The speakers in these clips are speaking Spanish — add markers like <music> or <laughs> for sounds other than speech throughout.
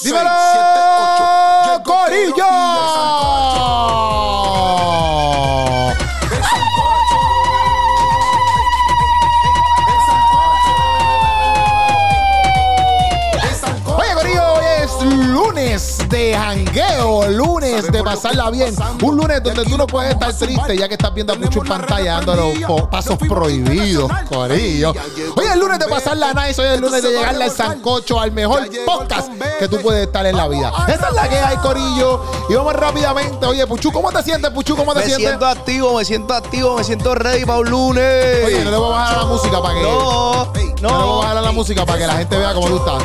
6, ¡Dímelo! 7, 8. ¡Corillo! Oye, Corillo, hoy es lunes de jangueo, lunes de pasarla bien. Un lunes donde tú no puedes estar triste ya que estás viendo mucho en pantalla dando los pasos prohibidos, Corillo. Hoy es lunes de pasarla nice, hoy es lunes de llegarle al sancocho, al mejor podcast que tú puedes estar en la vida. Esa es la que hay, Corillo. Y vamos rápidamente. Oye, Puchu, ¿cómo te sientes, Puchu? ¿Cómo te Me sientes? siento activo, me siento activo, me siento ready para un lunes. Oye, no le voy a bajar a la música para que. no, No le voy a no. bajar a la música para que la gente vea cómo tú estás.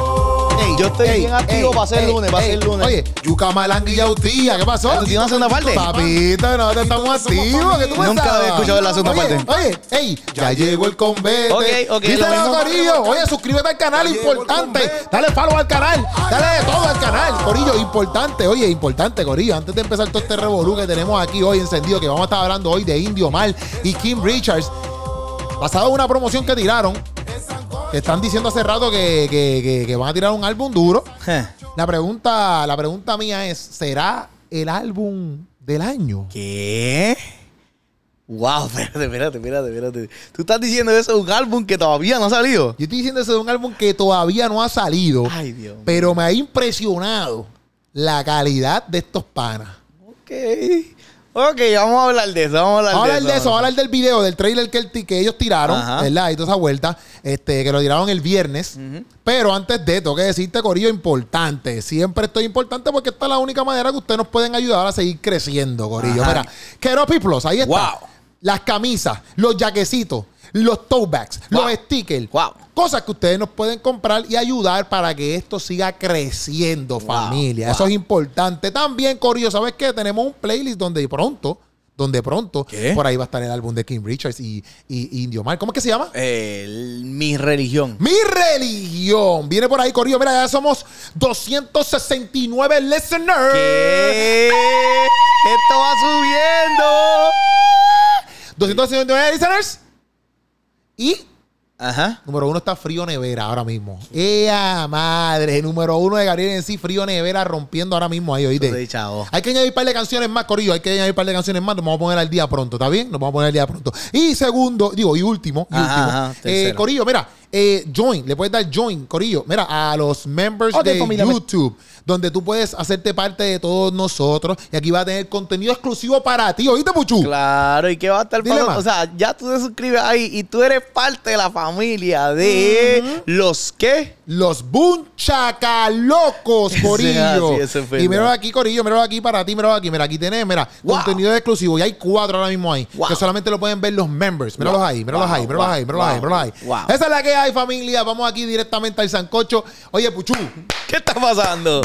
Yo estoy bien activo para ser lunes, para ser lunes. Oye, Yuca Malanga y Yautía, ¿qué pasó? ¿Tú tienes una segunda parte? Papito, no te estamos activos. ¿qué tú Nunca pensabas? había escuchado la segunda Oye, parte. Oye, ey, ya llegó el convete. Ok, ok, mismo. Corillo. Oye, suscríbete al canal, importante. Dale follow al canal. Dale de todo al canal, Corillo, importante. Oye, importante, Corillo. Antes de empezar todo este revolú que tenemos aquí hoy encendido, que vamos a estar hablando hoy de Indio Mal y Kim Richards, basado en una promoción que tiraron, están diciendo hace rato que, que- que- que van a tirar un álbum duro. La pregunta, la pregunta mía es, ¿será el álbum del año? ¿Qué? Wow, <laughs> espérate, espérate, espérate, espérate. Tú estás diciendo eso de un álbum que todavía no ha salido. Yo estoy diciendo eso de un álbum que todavía no ha salido, Ay, Dios. pero me ha impresionado la calidad de estos panas. Ok. Ok, vamos a hablar de eso, vamos a hablar Vamos de hablar eso. de eso, vamos a hablar del video, del trailer que, el que ellos tiraron, Ajá. ¿verdad? Y toda esa vuelta, este, que lo tiraron el viernes. Pero antes de, tengo que decirte, Corillo, importante. Siempre estoy importante porque esta es la única manera que ustedes nos pueden ayudar a seguir creciendo, Corillo. Ajá. Mira, Quero Piplos, ahí está. Wow. Las camisas, los jaquecitos, los Wow. los stickers. Wow. Cosas que ustedes nos pueden comprar y ayudar para que esto siga creciendo, Wow. familia. Eso es importante. También, Corillo, ¿sabes qué? Tenemos un playlist donde pronto, donde pronto, ¿Qué? por ahí va a estar el álbum de King Richards y, y- y Indio Mar. ¿Cómo es que se llama? El- mi religión. Mi religión. Viene por ahí, Corillo. Mira, ya somos 269 listeners. ¿Qué? Esto va subiendo. 269 listeners. Y Ajá. número uno está Frío Nevera ahora mismo. ¡Ea madre! Número uno de Gabriel en sí, Frío Nevera rompiendo ahora mismo ahí, oíste. Chavo. Hay que añadir un par de canciones más, Corillo. Hay que añadir un par de canciones más. Nos vamos a poner al día pronto, ¿está bien? Nos vamos a poner al día pronto. Y segundo, digo, y último, y Ajá, último. ajá, eh. Corillo, mira, eh, join, le puedes dar join, Corillo. Mira, a los members de familia, me- YouTube, donde tú puedes hacerte parte de todos nosotros. Y aquí va a tener contenido exclusivo para ti. ¿Oíste, Puchu? Claro, y qué va a estar Dile. O sea, ya tú te suscribes ahí y tú eres parte de la familia de los que. Los bunchacalocos, <laughs> Corillo. Sí, y míralo aquí, Corillo, míralo aquí para ti, míralo aquí. Mira, aquí tenés, mira, Wow. contenido exclusivo. Y hay cuatro ahora mismo ahí. Wow. Que solamente lo pueden ver los members. Míralos Wow. ahí, míralos ahí, míralos ahí, míralos ahí, míralos ahí. Esa es la que hay, familia. Vamos aquí directamente al Sancocho. Oye, Puchu, <laughs> ¿Qué está pasando?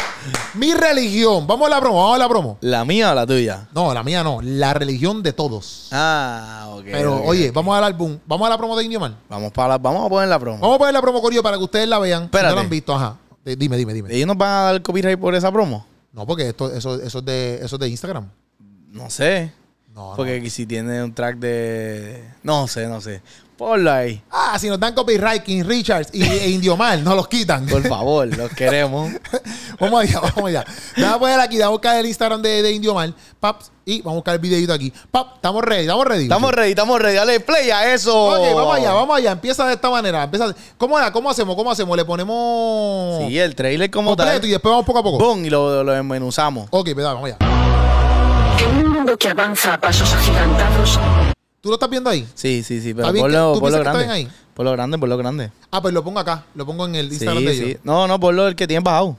mi religión. Vamos a la promo, vamos a la promo. ¿La mía o la tuya? No, la mía no. La religión de todos. Ah, ok. Pero, ok. oye, vamos al álbum. Vamos a la promo de Indio Man. Vamos, para la- vamos a poner la promo. Vamos a poner la promo, Corillo, para que ustedes la vean. Si no Espérate. la han visto, ajá. Eh, Dime, dime, dime. ¿Ellos nos van a dar copyright por esa promo? No, porque esto, eso, eso, es de, eso es de Instagram. No sé. No, no. Porque si tiene un track de. No sé, no sé. Ponlo ahí. Ah, si nos dan copyright King Richards y, e Indio Mal, nos los quitan. Por favor, los <laughs> queremos. vamos allá, vamos allá. Vamos a poner aquí, vamos a buscar el Instagram de, de Indio Mal. Paps, y vamos a buscar el videito aquí. Pap, estamos ready, estamos ready. Estamos ready, estamos ready. Dale play a eso. Ok, vamos allá, vamos allá. Empieza de esta manera. Empieza. ¿Cómo, era? ¿Cómo hacemos? ¿Cómo hacemos? Le ponemos Sí, el trailer como completo tal. y después vamos poco a poco. Boom, y lo, lo desmenuzamos. Ok, verdad, vamos allá. En un mundo que avanza a pasos agigantados, ¿Tú lo estás viendo ahí? Sí, sí, sí, pero ¿Está bien que- ponlo, tú ponlo piensas que está grande. ahí? Ponlo grande, grande. Ah, pues lo pongo acá. Lo pongo en el Sí, Instagram de ellos. sí. No, no, ponlo el que tiene bajado.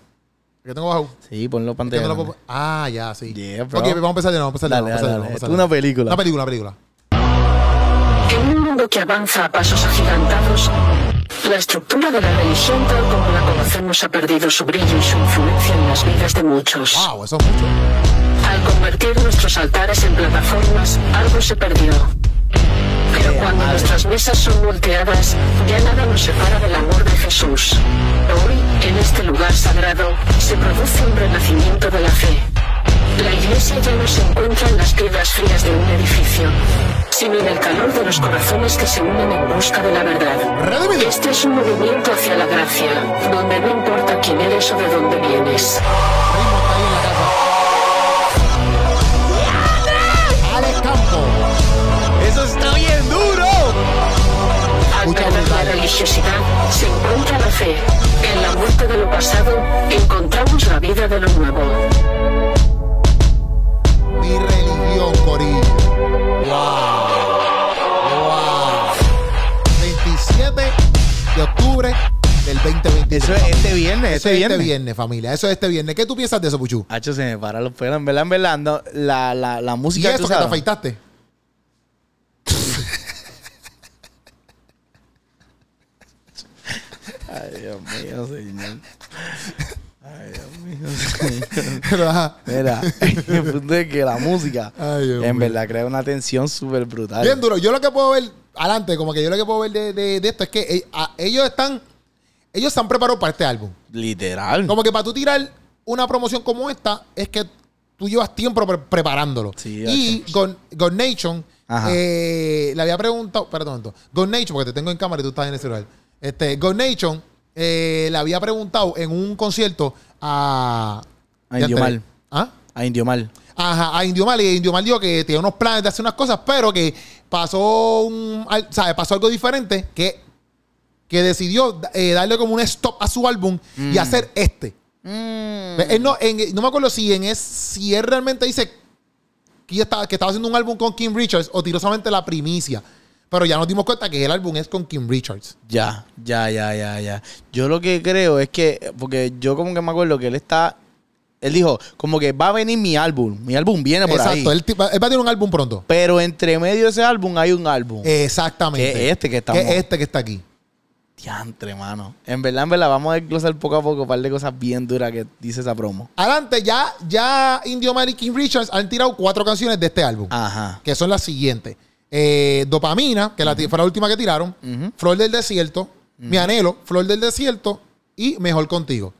Que tengo bajo. Sí, ponlo pantalla. no lo grande. puedo- Ah, ya, sí. Yeah, bro. ok, vamos a empezar de nuevo. Vamos a empezar de Dale, nuevo, dale, vamos a empezar de dale. nuevo, Es vamos a una película. Una película, una película. en un mundo que avanza a pasos agigantados, la estructura de la religión tal como la conocemos ha perdido su brillo y su influencia en las vidas de muchos. Wow, eso es mucho. Al convertir nuestros altares en plataformas, algo se perdió. Nuestras mesas son volteadas, ya nada nos separa del amor de Jesús. Hoy, en este lugar sagrado, se produce un renacimiento de la fe. La iglesia ya no se encuentra en las piedras frías de un edificio, sino en el calor de los corazones que se unen en busca de la verdad. Este es un movimiento hacia la gracia, donde no importa quién eres o de dónde vienes. Religiosidad se encuentra la fe. En la muerte de lo pasado encontramos la vida de lo nuevo. Mi religión, Corillo. Wow. Wow. 27 de octubre del 2020. Eso es este viernes, Eso este es viernes. este viernes, familia. Eso es este viernes. ¿Qué tú piensas de eso, Puchu? Hacho, se me para los pelos. En verdad, en verdad, no, la, la, la ¿Y música eso tú que te sabes. afeitaste? Ay, Dios mío, señor. Ay, Dios mío, <laughs> señor. Pero, ajá. Mira, el punto es que la música, Ay, Dios en mío. verdad, crea una tensión súper brutal. Bien duro. Yo lo que puedo ver, adelante, como que yo lo que puedo ver de, de- de esto es que eh, a- ellos están, ellos se han preparado para este álbum. Literal. Como que para tú tirar una promoción como esta, es que tú llevas tiempo pre- preparándolo. Sí, y con Nation, Ajá. eh, le había preguntado, perdón, Gon Nation, porque te tengo en cámara y tú estás en el celular. Este, Gon Nation eh, le había preguntado en un concierto a. A Indio ya Mal. te- ¿Ah? A Indio Mal. Ajá, a Indio Mal. Y Indio Mal dijo que tenía unos planes de hacer unas cosas, pero que pasó un, al- ¿sabes? Pasó algo diferente que, que decidió eh, darle como un stop a su álbum y hacer este. Él no, en- no me acuerdo si en es, si él realmente dice que, estaba, que estaba haciendo un álbum con Kim Richards o tiró solamente la primicia. Pero ya nos dimos cuenta que el álbum es con Kim Richards. Ya, ya, ya, ya, ya. Yo lo que creo es que, porque yo como que me acuerdo que él está, él dijo, como que va a venir mi álbum, mi álbum viene por Exacto. ahí. Él, ti- él va a tener un álbum pronto. Pero entre medio de ese álbum hay un álbum. Exactamente. Que este que estamos- Que es este que está aquí. Diantre, mano. En verdad, en verdad, vamos a desglosar poco a poco un par de cosas bien duras que dice esa promo. Adelante, ya, ya Indio Mal y Kim Richards han tirado cuatro canciones de este álbum. Ajá. que son las siguientes. Eh, Dopamina, que la fue la última que tiraron. Ujú. Flor del Desierto. Mi Anhelo, Flor del Desierto. Y Mejor Contigo.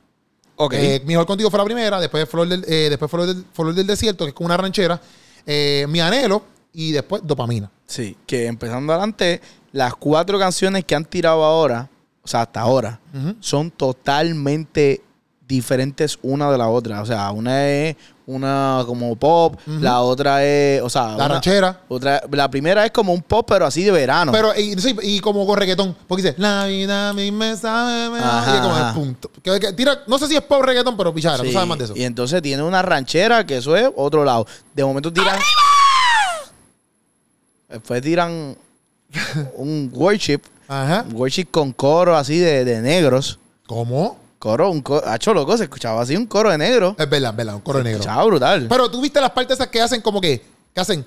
Ok. Eh, Mejor Contigo fue la primera. Después Flor del, eh, después Flor del, Flor del Desierto, que es como una ranchera. Eh, Mi Anhelo. Y después Dopamina. sí, que empezando adelante, las cuatro canciones que han tirado ahora, o sea, hasta ahora, Ujú. son totalmente diferentes una de la otra. O sea, una es una como pop, la otra es, o sea, La una- ranchera. Otra, la primera es como un pop, pero así de verano. Pero, y, sí, y como con reggaetón. Porque dice, la vida a mí me sabe mejor", Ajá, Y es como el punto. Que- que tira, no sé si es pop reggaetón, pero pichara, tú Sí, sabes más de eso. Y entonces tiene una ranchera, que eso es otro lado. De momento tiran. Después tiran <laughs> un worship. Ajá. Un worship con coro así de, de negros. ¿Cómo? Coro, un coro. Hacho loco, se escuchaba así un coro de negro. Es verdad, es verdad, un coro Se negro. escuchaba brutal. Pero tú viste las partes esas que hacen como que, que hacen.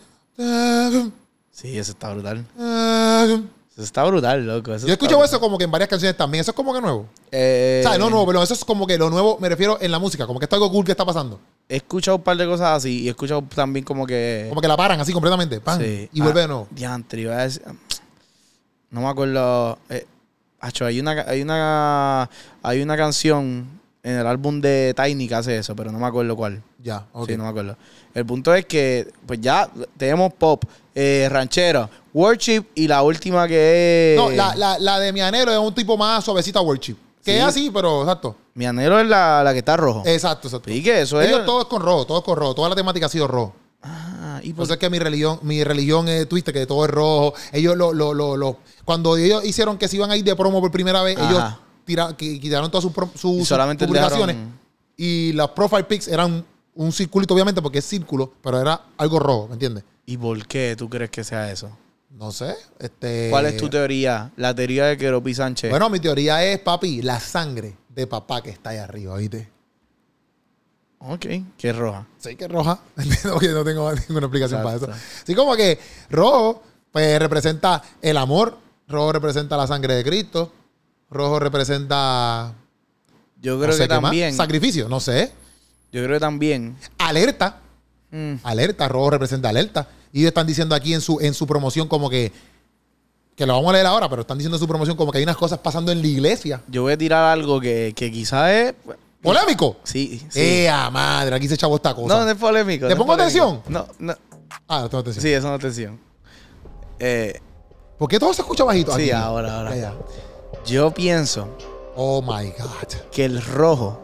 Sí, eso está brutal. Yo Eso está brutal, loco. Eso he está escuchado eso como que en varias canciones también. Eso es como que nuevo. Eh, o sea, no nuevo, pero eso es como que lo nuevo, me refiero en la música, como que esto es algo cool que está pasando. He escuchado un par de cosas así. Y he escuchado también como que. Como que la paran así completamente. Sí. Y vuelve Ah, de nuevo. Diantre, iba a decir- No me acuerdo. Eh, acho, hay una, hay una hay una canción en el álbum de Tiny que hace eso, pero no me acuerdo cuál. Ya, ok. Sí, no me acuerdo. El punto es que, pues ya tenemos pop, eh, ranchera, worship y la última que es. No, la, la, la de mi anhelo es un tipo más suavecita worship. Que Sí. es así, pero exacto. Mi anhelo es la, la que está rojo. Exacto, exacto. y que eso es. Ellos todo es con rojo, todo es con rojo. Toda la temática ha sido rojo. Ah, y Por eso es que mi religión, mi religión es twiste, que todo es rojo. Ellos lo, lo, lo, lo- cuando ellos hicieron que se iban a ir de promo por primera vez, Ajá. ellos tira- qui- quitaron todas sus, sus- Y sus publicaciones. dejaron- Y las profile pics eran un circulito, obviamente, porque es círculo, pero era algo rojo, ¿me entiendes? ¿Y por qué tú crees que sea eso? No sé. Este, ¿Cuál es tu teoría? La teoría de Keropi Sánchez. Bueno, mi teoría es, papi, la sangre de papá que está ahí arriba, ¿viste? Ok, que es roja. Sí, que es roja. <laughs> no, que no tengo ninguna explicación Exacto. para eso. Así como que rojo, pues representa el amor. Rojo representa la sangre de Cristo. Rojo representa. Yo no creo sé que más. también. Sacrificio, no sé. Yo creo que también. Alerta. mm, Alerta. Rojo representa alerta. Y ellos están diciendo aquí en su, en su promoción como que. Que lo vamos a leer ahora, pero están diciendo en su promoción como que hay unas cosas pasando en la iglesia. yo voy a tirar algo que, que quizás es. ¿Polémico? Sí, sí. ¡Ea, madre! Aquí se echaba esta cosa. no, no es polémico. ¿Te no pongo atención? No, no. Ah, no tengo atención. Sí, eso no es atención. Eh, ¿Por qué todo se escucha bajito Sí, aquí? ahora, ahora. Allá. yo pienso Oh, my God. que el rojo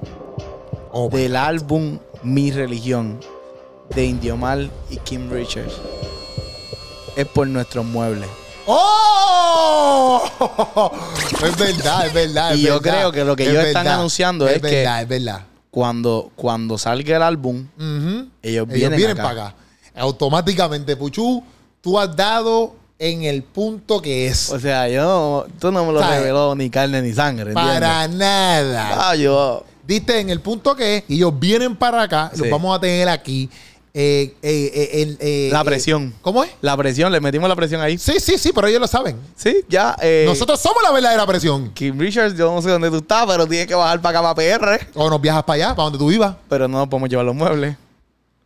Oh, del álbum Mi Religión de Indiomal y Kim Richards es por nuestros muebles. ¡Oh! <laughs> Es verdad, es verdad. es Y yo verdad. creo que lo que Es ellos están anunciando es que- verdad, es verdad. Cuando, cuando salga el álbum, Ujú. ellos Ellos vienen, vienen acá. para acá. Automáticamente, Puchu, tú has dado en el punto que es. O sea, yo tú no me lo ¿Sabes? reveló ni carne ni sangre. ¿entiendes? para nada. Ah, yo. Diste en el punto que es. Y ellos vienen para acá. Los vamos a tener aquí. Eh, eh, eh, eh, La eh, presión. ¿Cómo es? La presión, le metimos la presión ahí. Sí, sí, sí, pero ellos lo saben. Sí, ya. eh, Nosotros somos la verdadera presión. Kim Richards, yo no sé dónde tú estás, pero tienes que bajar para acá, para PR. O nos viajas para allá, para donde tú vivas. Pero no podemos llevar los muebles.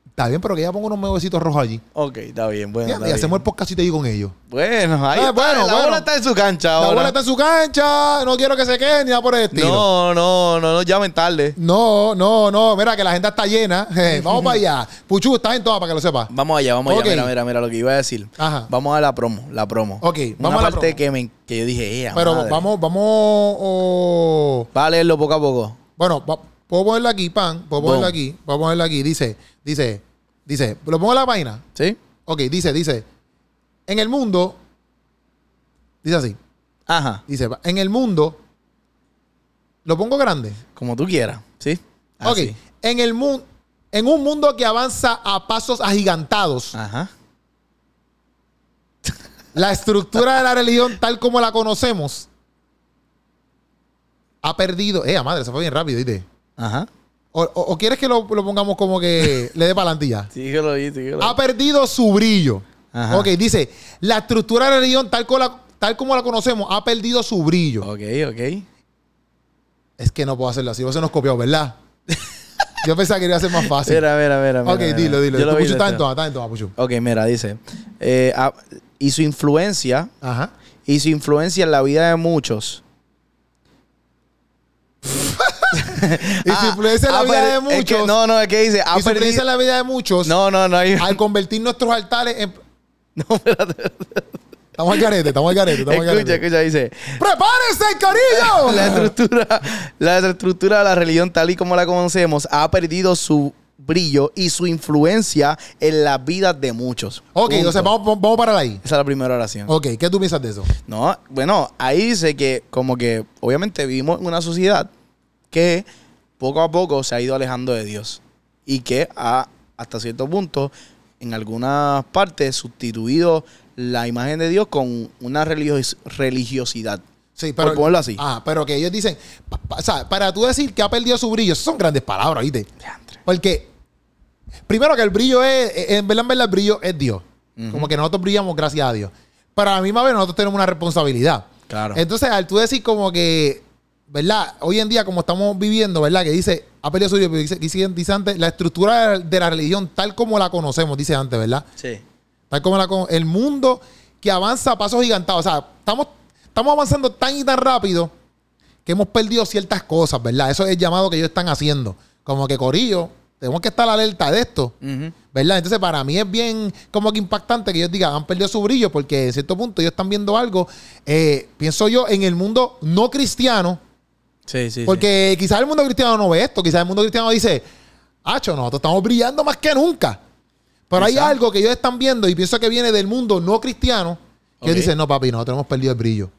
Está bien, pero que ya pongo unos nuevecitos rojos allí. Ok, está bien. Bueno, Ya, está y hacemos bien. el podcast y te digo con ellos. Bueno, ahí Ah, está, bueno, la bueno. bola está en su cancha La ahora. bola está en su cancha. No quiero que se quede ni nada por el estilo. no, no, no nos llamen tarde. No, no, no. Mira que la agenda está llena. <laughs> Vamos para allá. Puchu, estás en todas para que lo sepas. Vamos allá, vamos allá. Mira, mira, mira lo que iba a decir. Ajá. Vamos a la promo, la promo. Ok, Una vamos a la parte promo. que, me, que yo dije, eh, Pero madre. vamos, vamos. oh, Va a leerlo poco a poco. Bueno, va- puedo ponerla aquí, pan. Puedo Boom. ponerla aquí. Puedo ponerla aquí. Dice, dice, dice. ¿Lo pongo en la página? ¿Sí? Ok, dice, dice. En el mundo. Dice así. Ajá. Dice, en el mundo. Lo pongo grande. Como tú quieras. ¿Sí? Ok. Así. En el mundo. En un mundo que avanza a pasos agigantados, Ajá. <laughs> la estructura de la religión tal como la conocemos ha perdido. Eh, madre, se fue bien rápido, ¿viste? Ajá. O, o- o quieres que lo, lo pongamos como que le dé adelante <laughs> Síguelo ahí, síguelo. Ha perdido su brillo. Ajá. Ok, dice, la estructura de la religión tal como la, tal como la conocemos ha perdido su brillo. Ok, ok. Es que no puedo hacerlo así, vos se nos copió, ¿verdad? <laughs> Yo pensaba que iba a ser más fácil. Mira, mira, mira. mira, ok, mira. dilo, dilo. Yo lo Puchu, está en desde- todas, está en todas, Puchu. Ok, mira, dice. eh, y su influencia, Ajá. y su influencia en la vida de muchos. <laughs> Y su influencia en la Ah, vida pero de es que- muchos. no, no, es que dice. Ha y influencia perdido. en la vida de muchos. No, no, no. Al convertir nuestros altares en. <laughs> No, espérate. Estamos al garete, estamos al garete, estamos al Escucha, garete. escucha, dice. ¡Prepárense, corillo! <laughs> La estructura, la estructura de la religión tal y como la conocemos ha perdido su brillo y su influencia en las vidas de muchos. ok, Punto. entonces vamos, vamos a parar ahí. Esa es la primera oración. Ok, ¿qué tú piensas de eso? No, bueno, ahí dice que como que obviamente vivimos en una sociedad que poco a poco se ha ido alejando de Dios y que ha hasta cierto punto en algunas partes sustituido la imagen de Dios con una religios- religiosidad. Sí, pero. Por ponerlo así. Ah, pero que ellos dicen. pa- pa- o sea, para tú decir que ha perdido su brillo, son grandes palabras, ¿viste? Porque. Primero que el brillo es. En verdad, en verdad, el brillo es Dios. Como que nosotros brillamos gracias a Dios. Pero a la misma vez nosotros tenemos una responsabilidad. Claro. Entonces, al tú decir como que. ¿Verdad? Hoy en día, como estamos viviendo, ¿verdad? Que dice. Ha perdido su brillo, pero dice, dice, dice antes. La estructura de la religión, tal como la conocemos, dice antes, ¿verdad? Sí. Tal como la el mundo que avanza a pasos gigantados. O sea, estamos, estamos avanzando tan y tan rápido que hemos perdido ciertas cosas, ¿verdad? Eso es el llamado que ellos están haciendo. Como que, Corillo, tenemos que estar alerta de esto. ¿verdad? Entonces, para mí es bien como que impactante que ellos digan, han perdido su brillo, porque en cierto punto ellos están viendo algo, eh, pienso yo, en el mundo no cristiano, Sí, sí. porque quizás el mundo cristiano no ve esto, quizás el mundo cristiano dice, Hacho, nosotros estamos brillando más que nunca. Pero hay algo que ellos están viendo y pienso que viene del mundo no cristiano, que ellos Ok. dicen, no, papi, nosotros hemos perdido el brillo.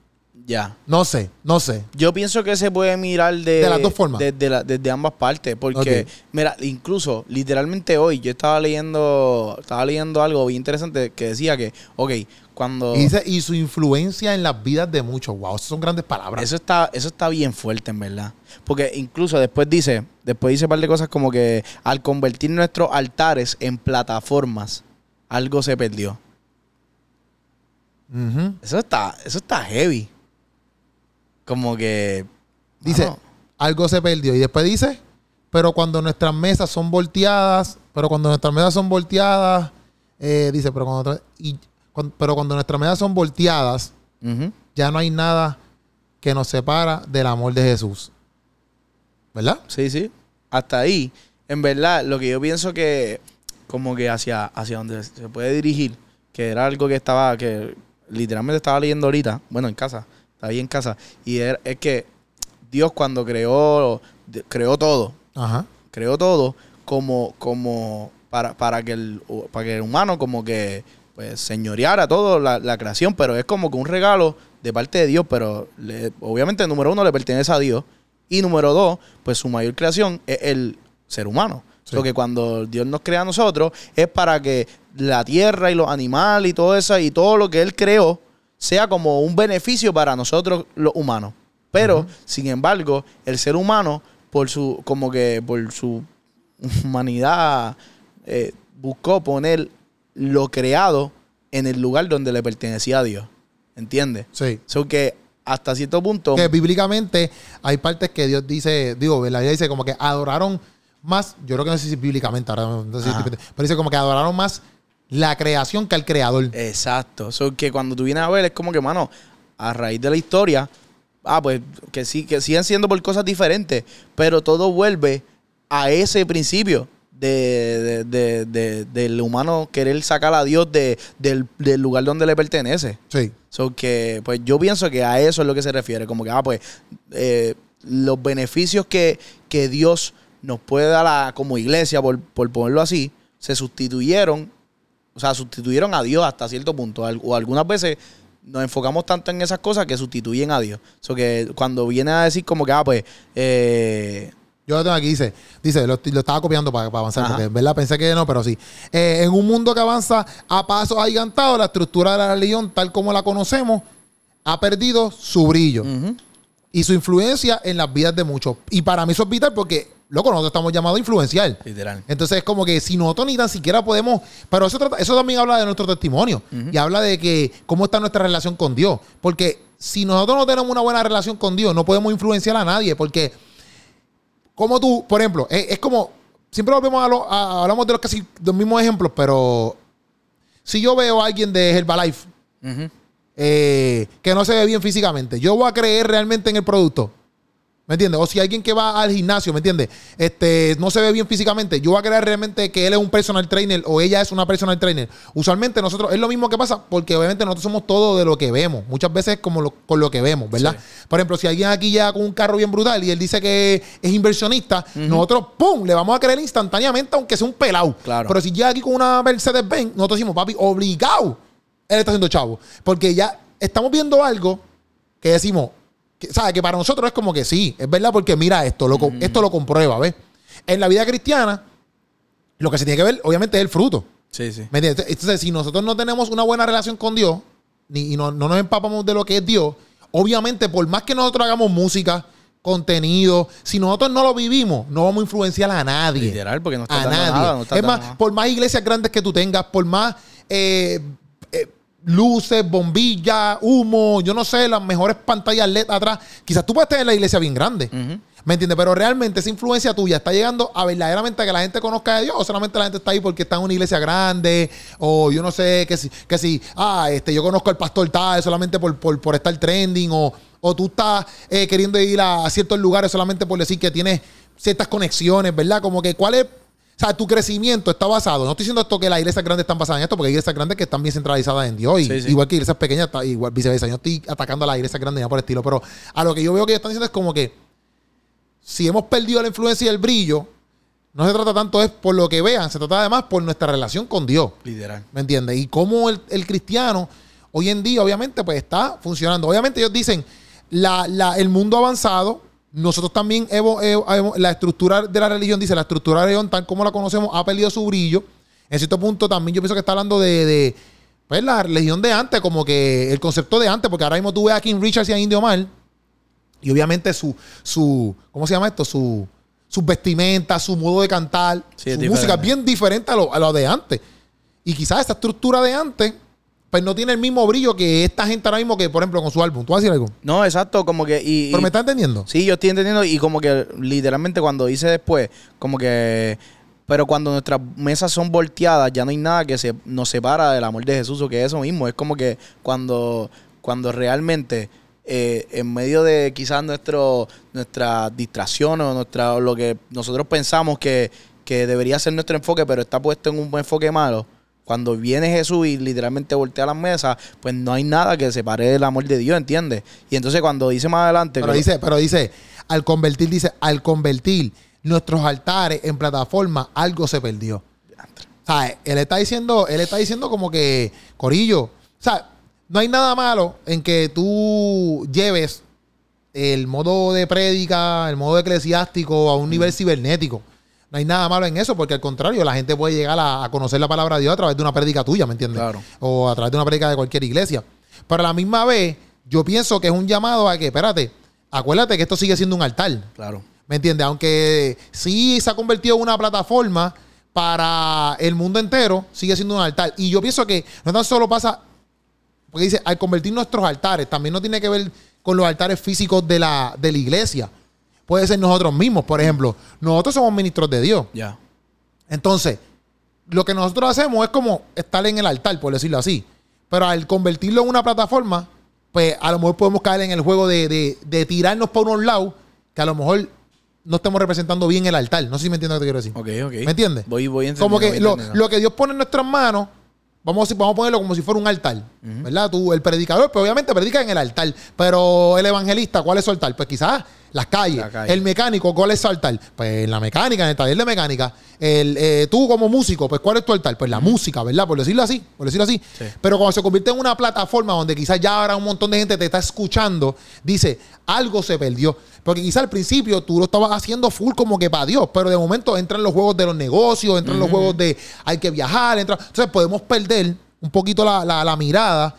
Ya. No sé, no sé. Yo pienso que se puede mirar de, De las dos formas. Desde, desde ambas partes. Porque, mira, incluso literalmente hoy yo estaba leyendo, estaba leyendo algo bien interesante que decía que, ok, cuando Y, dice, y su influencia en las vidas de muchos. Wow, esas son grandes palabras. eso está, eso está bien fuerte, en verdad. Porque incluso después dice, después dice un par de cosas como que al convertir nuestros altares en plataformas, algo se perdió. Eso está, eso está heavy. Como que. Dice, mano, algo se perdió. Y después dice, pero cuando nuestras mesas son volteadas, pero cuando nuestras mesas son volteadas, eh, dice, pero cuando, y, pero cuando nuestras mesas son volteadas, ya no hay nada que nos separa del amor de Jesús. ¿Verdad? Sí, sí. hasta ahí, en verdad, lo que yo pienso que como que hacia, hacia donde se puede dirigir, que era algo que estaba, que literalmente estaba leyendo ahorita, bueno, en casa, estaba ahí en casa, y era- es que Dios cuando creó, creó todo, Ajá. creó todo como, como para, para que el para que el humano como que pues señoreara todo la, la creación, pero es como que un regalo de parte de Dios, pero le- obviamente número uno le pertenece a Dios y número dos, pues su mayor creación es el ser humano. Sí. Porque cuando Dios nos crea a nosotros es para que la tierra y los animales y todo eso y todo lo que Él creó sea como un beneficio para nosotros los humanos. Pero, sin embargo, el ser humano, por su, como que por su humanidad, eh, buscó poner lo creado en el lugar donde le pertenecía a Dios. ¿Entiendes? Sí. So que hasta cierto punto. Que bíblicamente hay partes que Dios dice, digo, la Biblia dice como que adoraron más, yo creo que no sé si bíblicamente, ahora no sé si- Ajá. pero dice como que adoraron más la creación que al creador. Exacto. So que cuando tú vienes a ver, es como que, mano, a raíz de la historia, ah, pues que sí, que siguen siendo por cosas diferentes, pero todo vuelve a ese principio de, de- de- de- del humano querer sacar a Dios de- del, del lugar donde le pertenece. Sí. So que, pues yo pienso que a eso es lo que se refiere. Como que, ah, pues, eh, los beneficios que, que Dios nos puede dar a- como iglesia, por, por ponerlo así, se sustituyeron, o sea, sustituyeron a Dios hasta cierto punto. O algunas veces nos enfocamos tanto en esas cosas que sustituyen a Dios. So que cuando viene a decir como que, ah, pues, eh, Yo lo tengo aquí, dice, dice, lo, lo estaba copiando para, para avanzar, Ajá. porque en verdad pensé que no, pero sí. Eh, en un mundo que avanza a pasos agigantados, la estructura de la religión, tal como la conocemos, ha perdido su brillo y su influencia en las vidas de muchos. Y para mí eso es vital porque, loco, nosotros estamos llamados a influenciar. literal. Entonces es como que si nosotros ni tan siquiera podemos, pero eso, trata- eso también habla de nuestro testimonio y habla de que cómo está nuestra relación con Dios. Porque si nosotros no tenemos una buena relación con Dios, no podemos influenciar a nadie. Porque como tú, por ejemplo, es, es como, siempre volvemos a, lo- a- hablamos de los casi los mismos ejemplos, pero si yo veo a alguien de Herbalife eh, que no se ve bien físicamente, yo voy a creer realmente en el producto. ¿Me entiendes? O si alguien que va al gimnasio, ¿me entiendes? Este, no se ve bien físicamente, yo voy a creer realmente que él es un personal trainer o ella es una personal trainer. Usualmente nosotros, es lo mismo que pasa porque obviamente nosotros somos todo de lo que vemos. Muchas veces como lo- con lo que vemos, ¿verdad? Sí. Por ejemplo, si alguien aquí llega con un carro bien brutal y él dice que es inversionista, nosotros, ¡pum!, le vamos a creer instantáneamente aunque sea un pelado. Claro. Pero si llega aquí con una Mercedes-Benz, nosotros decimos, papi, obligado, él está haciendo chavo. Porque ya estamos viendo algo que decimos, que, ¿sabes? Que para nosotros es como que sí, es verdad, porque mira esto, lo, esto lo comprueba, ¿ves? En la vida cristiana, lo que se tiene que ver, obviamente, es el fruto. Sí, sí. ¿Me entiendes? Entonces, si nosotros no tenemos una buena relación con Dios ni, y no, no nos empapamos de lo que es Dios, obviamente, por más que nosotros hagamos música, contenido, si nosotros no lo vivimos, no vamos a influenciar a nadie. Literal, porque no está a nadie. nada. no es más, nada. por más iglesias grandes que tú tengas, por más eh, luces, bombillas, humo, yo no sé, las mejores pantallas LED atrás, quizás tú puedes tener la iglesia bien grande. ¿Me entiendes? Pero realmente esa influencia tuya está llegando a verdaderamente a que la gente conozca a Dios o solamente la gente está ahí porque está en una iglesia grande o yo no sé, que si, que si ah, este, yo conozco al pastor tal solamente por, por, por estar trending o, o tú estás eh, queriendo ir a, a ciertos lugares solamente por decir que tienes ciertas conexiones, ¿verdad? Como que cuál es, o sea, tu crecimiento está basado, no estoy diciendo esto que las iglesias grandes están basadas en esto, porque hay iglesias grandes que están bien centralizadas en Dios, y, Sí, sí. igual que iglesias pequeñas, igual viceversa, yo no estoy atacando a las iglesias grandes ya por el estilo, pero a lo que yo veo que ellos están diciendo es como que si hemos perdido la influencia y el brillo, no se trata tanto es por lo que vean, se trata además por nuestra relación con Dios. Literal. ¿Me entiendes? Y cómo el, el cristiano hoy en día, obviamente, pues está funcionando. Obviamente ellos dicen, la, la- el mundo avanzado, nosotros también, hemos- hemos- la estructura de la religión, dice, la estructura de la religión, tal como la conocemos, ha perdido su brillo. En cierto punto también yo pienso que está hablando de, de, pues, la religión de antes, como que el concepto de antes, porque ahora mismo tú ves a King Richards y a Indio Mar, y obviamente su, su ¿cómo se llama esto? Su, sus vestimentas, su modo de cantar, Sí, su música es bien diferente a lo, a lo de antes. Y quizás esta estructura de antes, pues no tiene el mismo brillo que esta gente ahora mismo que, por ejemplo, con su álbum. ¿Tú vas a decir algo? No, exacto, como que. Y, ¿Pero y- me estás entendiendo? Sí, yo estoy entendiendo y como que literalmente cuando dice después, como que... Pero cuando nuestras mesas son volteadas, ya no hay nada que se, nos separa del amor de Jesús o que eso mismo. Es como que cuando, cuando realmente eh, en medio de quizás nuestro, nuestra distracción o nuestra, lo que nosotros pensamos que, que debería ser nuestro enfoque, pero está puesto en un enfoque malo, cuando viene Jesús y literalmente voltea las mesas, pues no hay nada que separe del amor de Dios, ¿entiendes? Y entonces cuando dice más adelante... Pero que- dice, pero dice, al convertir, dice, al convertir nuestros altares en plataforma, algo se perdió. O sea, él está diciendo, él está diciendo como que, Corillo, o sea, no hay nada malo en que tú lleves el modo de prédica, el modo eclesiástico a un nivel cibernético. No hay nada malo en eso, porque al contrario, la gente puede llegar a, a conocer la palabra de Dios a través de una prédica tuya, ¿me entiendes? Claro. O a través de una prédica de cualquier iglesia. Pero a la misma vez, yo pienso que es un llamado a que, espérate, acuérdate que esto sigue siendo un altar. Claro. ¿Me entiendes? Aunque sí se ha convertido en una plataforma para el mundo entero, sigue siendo un altar. Y yo pienso que no tan solo pasa, porque dice, al convertir nuestros altares, también no tiene que ver con los altares físicos de la, de la iglesia. Puede ser nosotros mismos, por ejemplo. Nosotros somos ministros de Dios. Ya. Entonces, lo que nosotros hacemos es como estar en el altar, por decirlo así. Pero al convertirlo en una plataforma, pues a lo mejor podemos caer en el juego de, de- de tirarnos por unos lados que a lo mejor no estemos representando bien el altar. No sé si me entiendes lo que quiero decir. Ok, ok. ¿Me entiendes? Voy, voy Como que lo, que Dios pone en nuestras manos, vamos a, vamos a ponerlo como si fuera un altar. ¿Verdad? Tú, el predicador, pues obviamente predica en el altar. Pero el evangelista, ¿cuál es su altar? Pues quizás las calles. La calle. El mecánico, ¿cuál es su altar? Pues en la mecánica, en el taller de mecánica. El, eh, tú como músico, pues ¿cuál es tu altar? Pues la música, ¿verdad? Por decirlo así, por decirlo así. Sí. Pero cuando se convierte en una plataforma donde quizás ya ahora un montón de gente te está escuchando, dice, algo se perdió. Porque quizás al principio tú lo estabas haciendo full como que para Dios, pero de momento entran los juegos de los negocios, entran los juegos de hay que viajar, entra- entonces podemos perder un poquito la, la- la mirada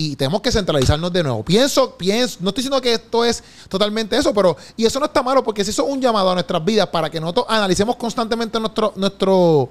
y tenemos que centralizarnos de nuevo. Pienso, pienso, no estoy diciendo que esto es totalmente eso, pero y eso no está malo porque si eso es un llamado a nuestras vidas para que nosotros analicemos constantemente nuestro nuestro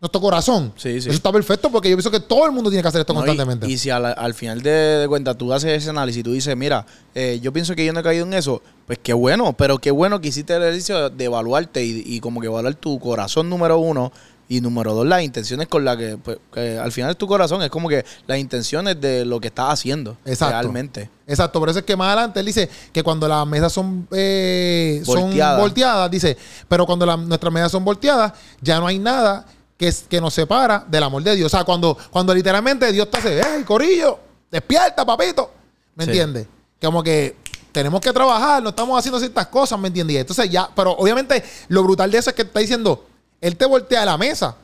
nuestro corazón. Sí, sí. Eso está perfecto porque yo pienso que todo el mundo tiene que hacer esto No, constantemente. Y, si al, al final de, de cuentas tú haces ese análisis y tú dices, mira, eh, yo pienso que yo no he caído en eso, pues qué bueno, pero qué bueno que hiciste el ejercicio de evaluarte y, y como que evaluar tu corazón número uno y número dos las intenciones con las que, pues, que al final es tu corazón, es como que las intenciones de lo que estás haciendo Exacto. realmente. Exacto, por eso es que más adelante él dice que cuando las mesas son, eh, son Volteadas. dice, pero cuando la- nuestras mesas son volteadas, ya no hay nada que, que nos separa del amor de Dios. O sea, cuando, cuando literalmente Dios te hace, ¡hey, Corillo! ¡Despierta, papito! ¿Me Sí. entiendes? Como que tenemos que trabajar, no estamos haciendo ciertas cosas, ¿me entiendes? Entonces ya, pero obviamente lo brutal de eso es que está diciendo, él te voltea la mesa,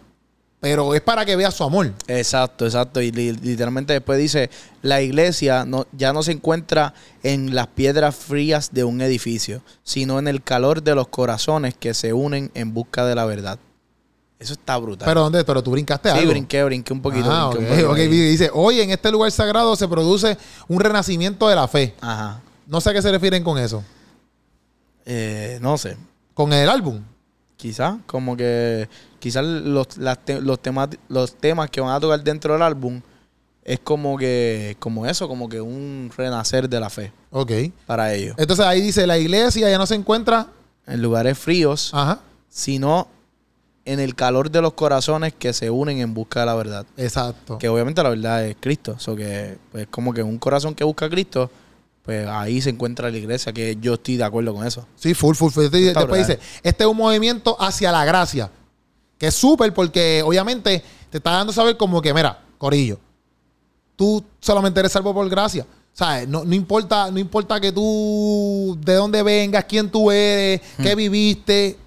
pero es para que veas su amor. Exacto, exacto. Y li- literalmente después dice, la iglesia no, ya no se encuentra en las piedras frías de un edificio, sino en el calor de los corazones que se unen en busca de la verdad. Eso está brutal. Pero ¿dónde? Pero tú brincaste sí, algo. brinqué, brinqué un poquito. Ah, brinqué un ok, poquito ok. ahí. Dice, hoy en este lugar sagrado se produce un renacimiento de la fe. Ajá. No sé a qué se refieren con eso. Eh, no sé. Con el álbum. Quizás, como que quizás los, las te- los, temas, los temas que van a tocar dentro del álbum es como que, como eso, como que un renacer de la fe Ok. para ellos. Entonces ahí dice, la iglesia ya no se encuentra. En lugares fríos, Ajá. sino en el calor de los corazones que se unen en busca de la verdad. Exacto. Que obviamente la verdad es Cristo. So que, pues, como que un corazón que busca a Cristo, pues ahí se encuentra la iglesia, que yo estoy de acuerdo con eso. Sí, full, full, full. Después dice, este es un movimiento hacia la gracia. Que es súper porque obviamente te está dando a saber como que, mira, Corillo, tú solamente eres salvo por gracia. ¿Sabes? No, no importa, no importa que tú, de dónde vengas, quién tú eres, qué viviste.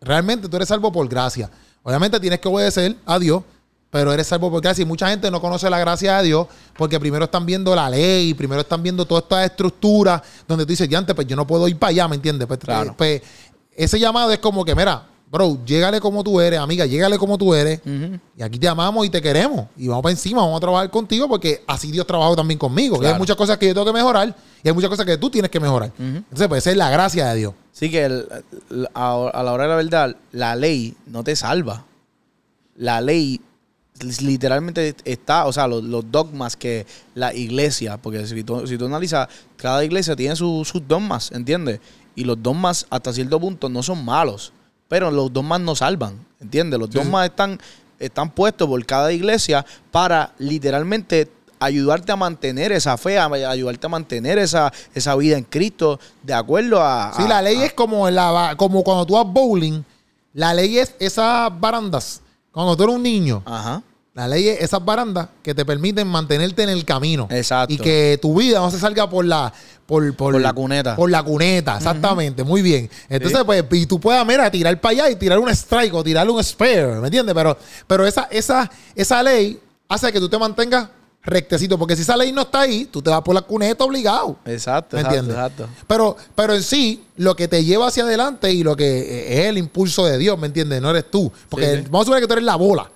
Realmente tú eres salvo por gracia. Obviamente tienes que obedecer a Dios, pero eres salvo por gracia. Y mucha gente no conoce la gracia de Dios porque primero están viendo la ley, primero están viendo toda esta estructura donde tú dices, ya antes, pues yo no puedo ir para allá, ¿me entiendes? Pues, Claro. pues, ese llamado es como que, mira, bro, llégale como tú eres, amiga, llégale como tú eres. Y aquí te amamos y te queremos. Y vamos para encima, vamos a trabajar contigo porque así Dios trabajó también conmigo. Y hay muchas cosas que yo tengo que mejorar y hay muchas cosas que tú tienes que mejorar. Entonces, pues esa es la gracia de Dios. Sí que el- el- a, a la hora de la verdad, la ley no te salva. La ley literalmente está, o sea, los, los dogmas que la iglesia, porque si tú, si tú analizas, cada iglesia tiene su- sus dogmas, ¿entiendes? Y los dogmas hasta cierto punto no son malos, pero los dogmas no salvan, ¿entiendes? Los Sí, dogmas están, están puestos por cada iglesia para literalmente ayudarte a mantener esa fe, a ayudarte a mantener esa, esa vida en Cristo, de acuerdo a... Sí, a- la ley a- es como, la, como cuando tú vas bowling. La ley es esas barandas. Cuando tú eres un niño, Ajá. la ley es esas barandas que te permiten mantenerte en el camino. Exacto. Y que tu vida no se salga por la... Por, Por la cuneta. Por la cuneta, exactamente. Muy bien. Entonces, Sí. pues, y tú puedas, mira, tirar para allá y tirar un strike o tirar un spare, ¿me entiendes? Pero, pero esa, esa, esa ley hace que tú te mantengas rectecito. Porque si esa ley no está ahí, tú te vas por la cuneta obligado. Exacto, ¿Me exacto, entiendes? exacto. Pero, pero en sí, lo que te lleva hacia adelante y lo que eh, es el impulso de Dios, ¿me entiendes? No eres tú. Porque Sí, sí. vamos a suponer que tú eres la bola,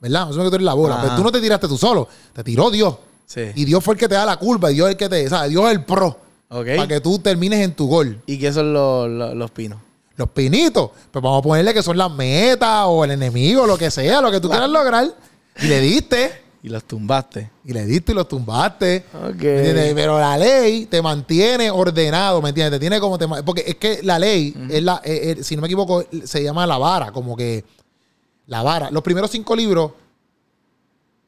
¿verdad? Vamos a suponer que tú eres la bola. Ajá. Pero tú no te tiraste tú solo, te tiró Dios. Sí. Y Dios fue el que te da la culpa, Dios es el que te, ¿sabes? Dios es el pro. Ok. Para que tú termines en tu gol. ¿Y qué son los, los, los pinos? Los pinitos, pues vamos a ponerle que son las metas o el enemigo, lo que sea, lo que tú quieras lograr. Y le diste, Y los tumbaste. y le diste y los tumbaste. Ok. ¿Me entiendes? Pero la ley te mantiene ordenado, ¿me entiendes? Te tiene como te porque es que la ley es la eh, eh, si no me equivoco se llama la vara, como que la vara. Los primeros cinco libros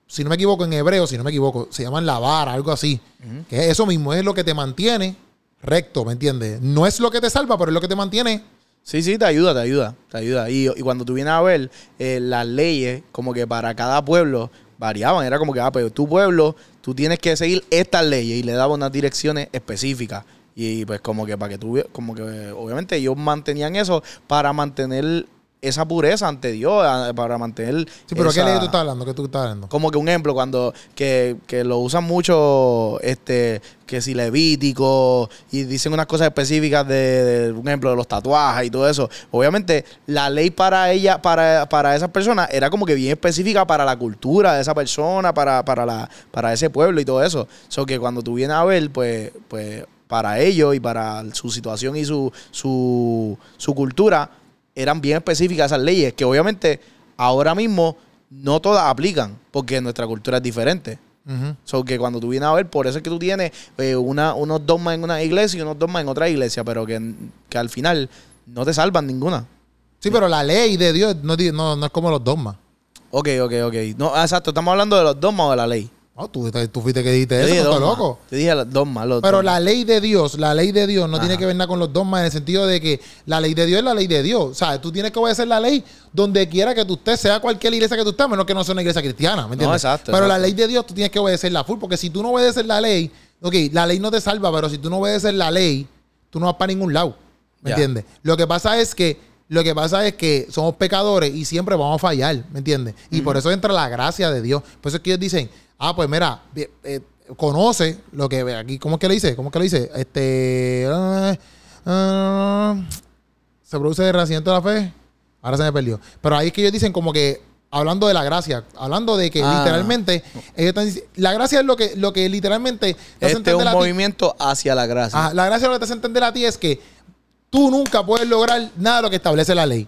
si no me equivoco en hebreo, si no me equivoco, se llaman la vara, algo así. Que es eso mismo, es lo que te mantiene recto, ¿me entiendes? No es lo que te salva, pero es lo que te mantiene Sí, sí, te ayuda, te ayuda, te ayuda. Y, y cuando tú vienes a ver eh, las leyes, como que para cada pueblo variaban. Era como que, ah, pues tu pueblo, tú tienes que seguir estas leyes y le daban unas direcciones específicas. Y pues como que para que tú, como que obviamente ellos mantenían eso para mantener esa pureza ante Dios, a- para mantener... Sí, pero ¿qué esa- ley tú estás hablando? ¿Qué tú estás hablando? como que un ejemplo, cuando que, que lo usan mucho, este, que si levítico, y dicen unas cosas específicas de, de, un ejemplo, de los tatuajes y todo eso. Obviamente, la ley para ella, para, para esas personas, era como que bien específica para la cultura de esa persona, para, para la, para ese pueblo y todo eso. So que cuando tú vienes a ver, pues, pues, para ellos y para su situación y su, su, su cultura, eran bien específicas esas leyes, que obviamente ahora mismo no todas aplican, porque nuestra cultura es diferente. So que cuando tú vienes a ver, por eso es que tú tienes eh, una, unos dogmas en una iglesia y unos dogmas en otra iglesia, pero que, que al final no te salvan ninguna. Sí, pero la ley de Dios no, no, no es como los dogmas. Ok, ok, ok. No, exacto, estamos hablando de los dogmas o de la ley. No, tú, tú fuiste que dijiste eso, no loco. Yo dije los dogmas, los Pero dogmas. la ley de Dios, la ley de Dios no Ajá. tiene que ver nada con los dogmas en el sentido de que la ley de Dios es la ley de Dios. O sea, tú tienes que obedecer la ley donde quiera que tú estés, sea cualquier iglesia que tú estés, menos que no sea una iglesia cristiana, ¿me entiendes? exacto, Pero la ley de Dios tú tienes que obedecerla full, porque si tú no obedeces la ley, ok, la ley no te salva, pero si tú no obedeces la ley, tú no vas para ningún lado, ¿me Ya. entiendes? Lo que pasa es que lo que pasa es que somos pecadores y siempre vamos a fallar, ¿me entiendes? Y por eso entra la gracia de Dios. Por eso es que ellos dicen, ah, pues mira, eh, conoce lo que ve aquí, ¿cómo es que le dice? ¿Cómo es que le dice? Este se produce el renacimiento de la fe. Ahora se me perdió. Pero ahí es que ellos dicen como que hablando de la gracia, hablando de que Ah. literalmente ellos están dic- la gracia es lo que lo que literalmente te hace Este es un entender a ti- movimiento hacia la gracia. Ajá, la gracia lo que te hace entender a ti es que tú nunca puedes lograr nada de lo que establece la ley.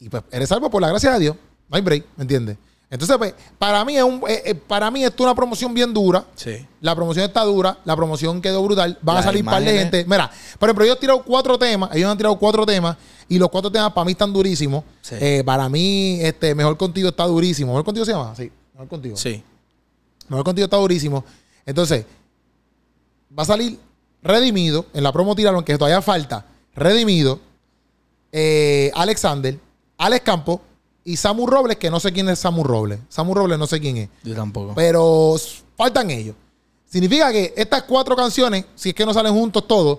Y pues eres salvo por la gracia de Dios. No hay break, ¿me entiendes? Entonces, pues, para mí es un, eh, eh, para mí esto es una promoción bien dura. Sí. La promoción está dura, la promoción quedó brutal. Van a salir un par de gente. Mira, por ejemplo, ellos han tirado cuatro temas. Ellos han tirado cuatro temas. Y los cuatro temas para mí están durísimos. Sí. Eh, para mí, este, Mejor Contigo está durísimo. ¿Mejor Contigo se llama? Sí, Mejor Contigo. Sí. Mejor Contigo está durísimo. Entonces, va a salir Redimido. En la promo tiraron que todavía falta. Redimido. eh, Alexander. Alex Campo. Y Samu Robles, que no sé quién es Samu Robles. Samu Robles no sé quién es. Yo tampoco. Pero faltan ellos. Significa que estas cuatro canciones, si es que no salen juntos todos,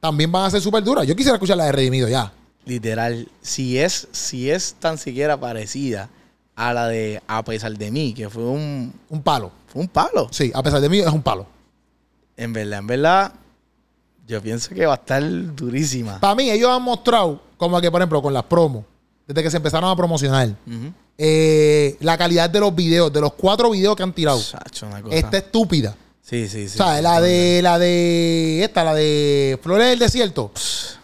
también van a ser súper duras. Yo quisiera escuchar la de Redimido ya. Literal, si es, si es tan siquiera parecida a la de A pesar de mí, que fue un, Un palo. fue un palo. Sí, a pesar de mí, es un palo. En verdad, en verdad, yo pienso que va a estar durísima. Para mí, ellos han mostrado, como que, por ejemplo, con las promos, desde que se empezaron a promocionar, eh, la calidad de los videos, de los cuatro videos que han tirado, Chacho, una cosa. está estúpida. Sí, sí, sí. o sea, la de, la de, esta, la de Flores del Desierto,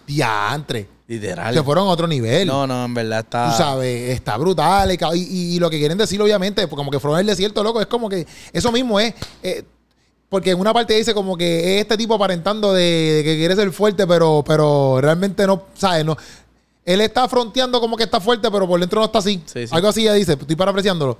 diantre. Literal. Se fueron a otro nivel. No, no, en verdad está. Tú sabes, está brutal. y lo que quieren decir, obviamente, pues como que Flores del Desierto, loco, es como que eso mismo es. eh, porque en una parte dice como que es este tipo aparentando de, de que quiere ser fuerte, pero, pero realmente no, ¿sabes? No, él está fronteando como que está fuerte, pero por dentro no está así. Sí, sí. Algo así ya dice, estoy parafraseándolo.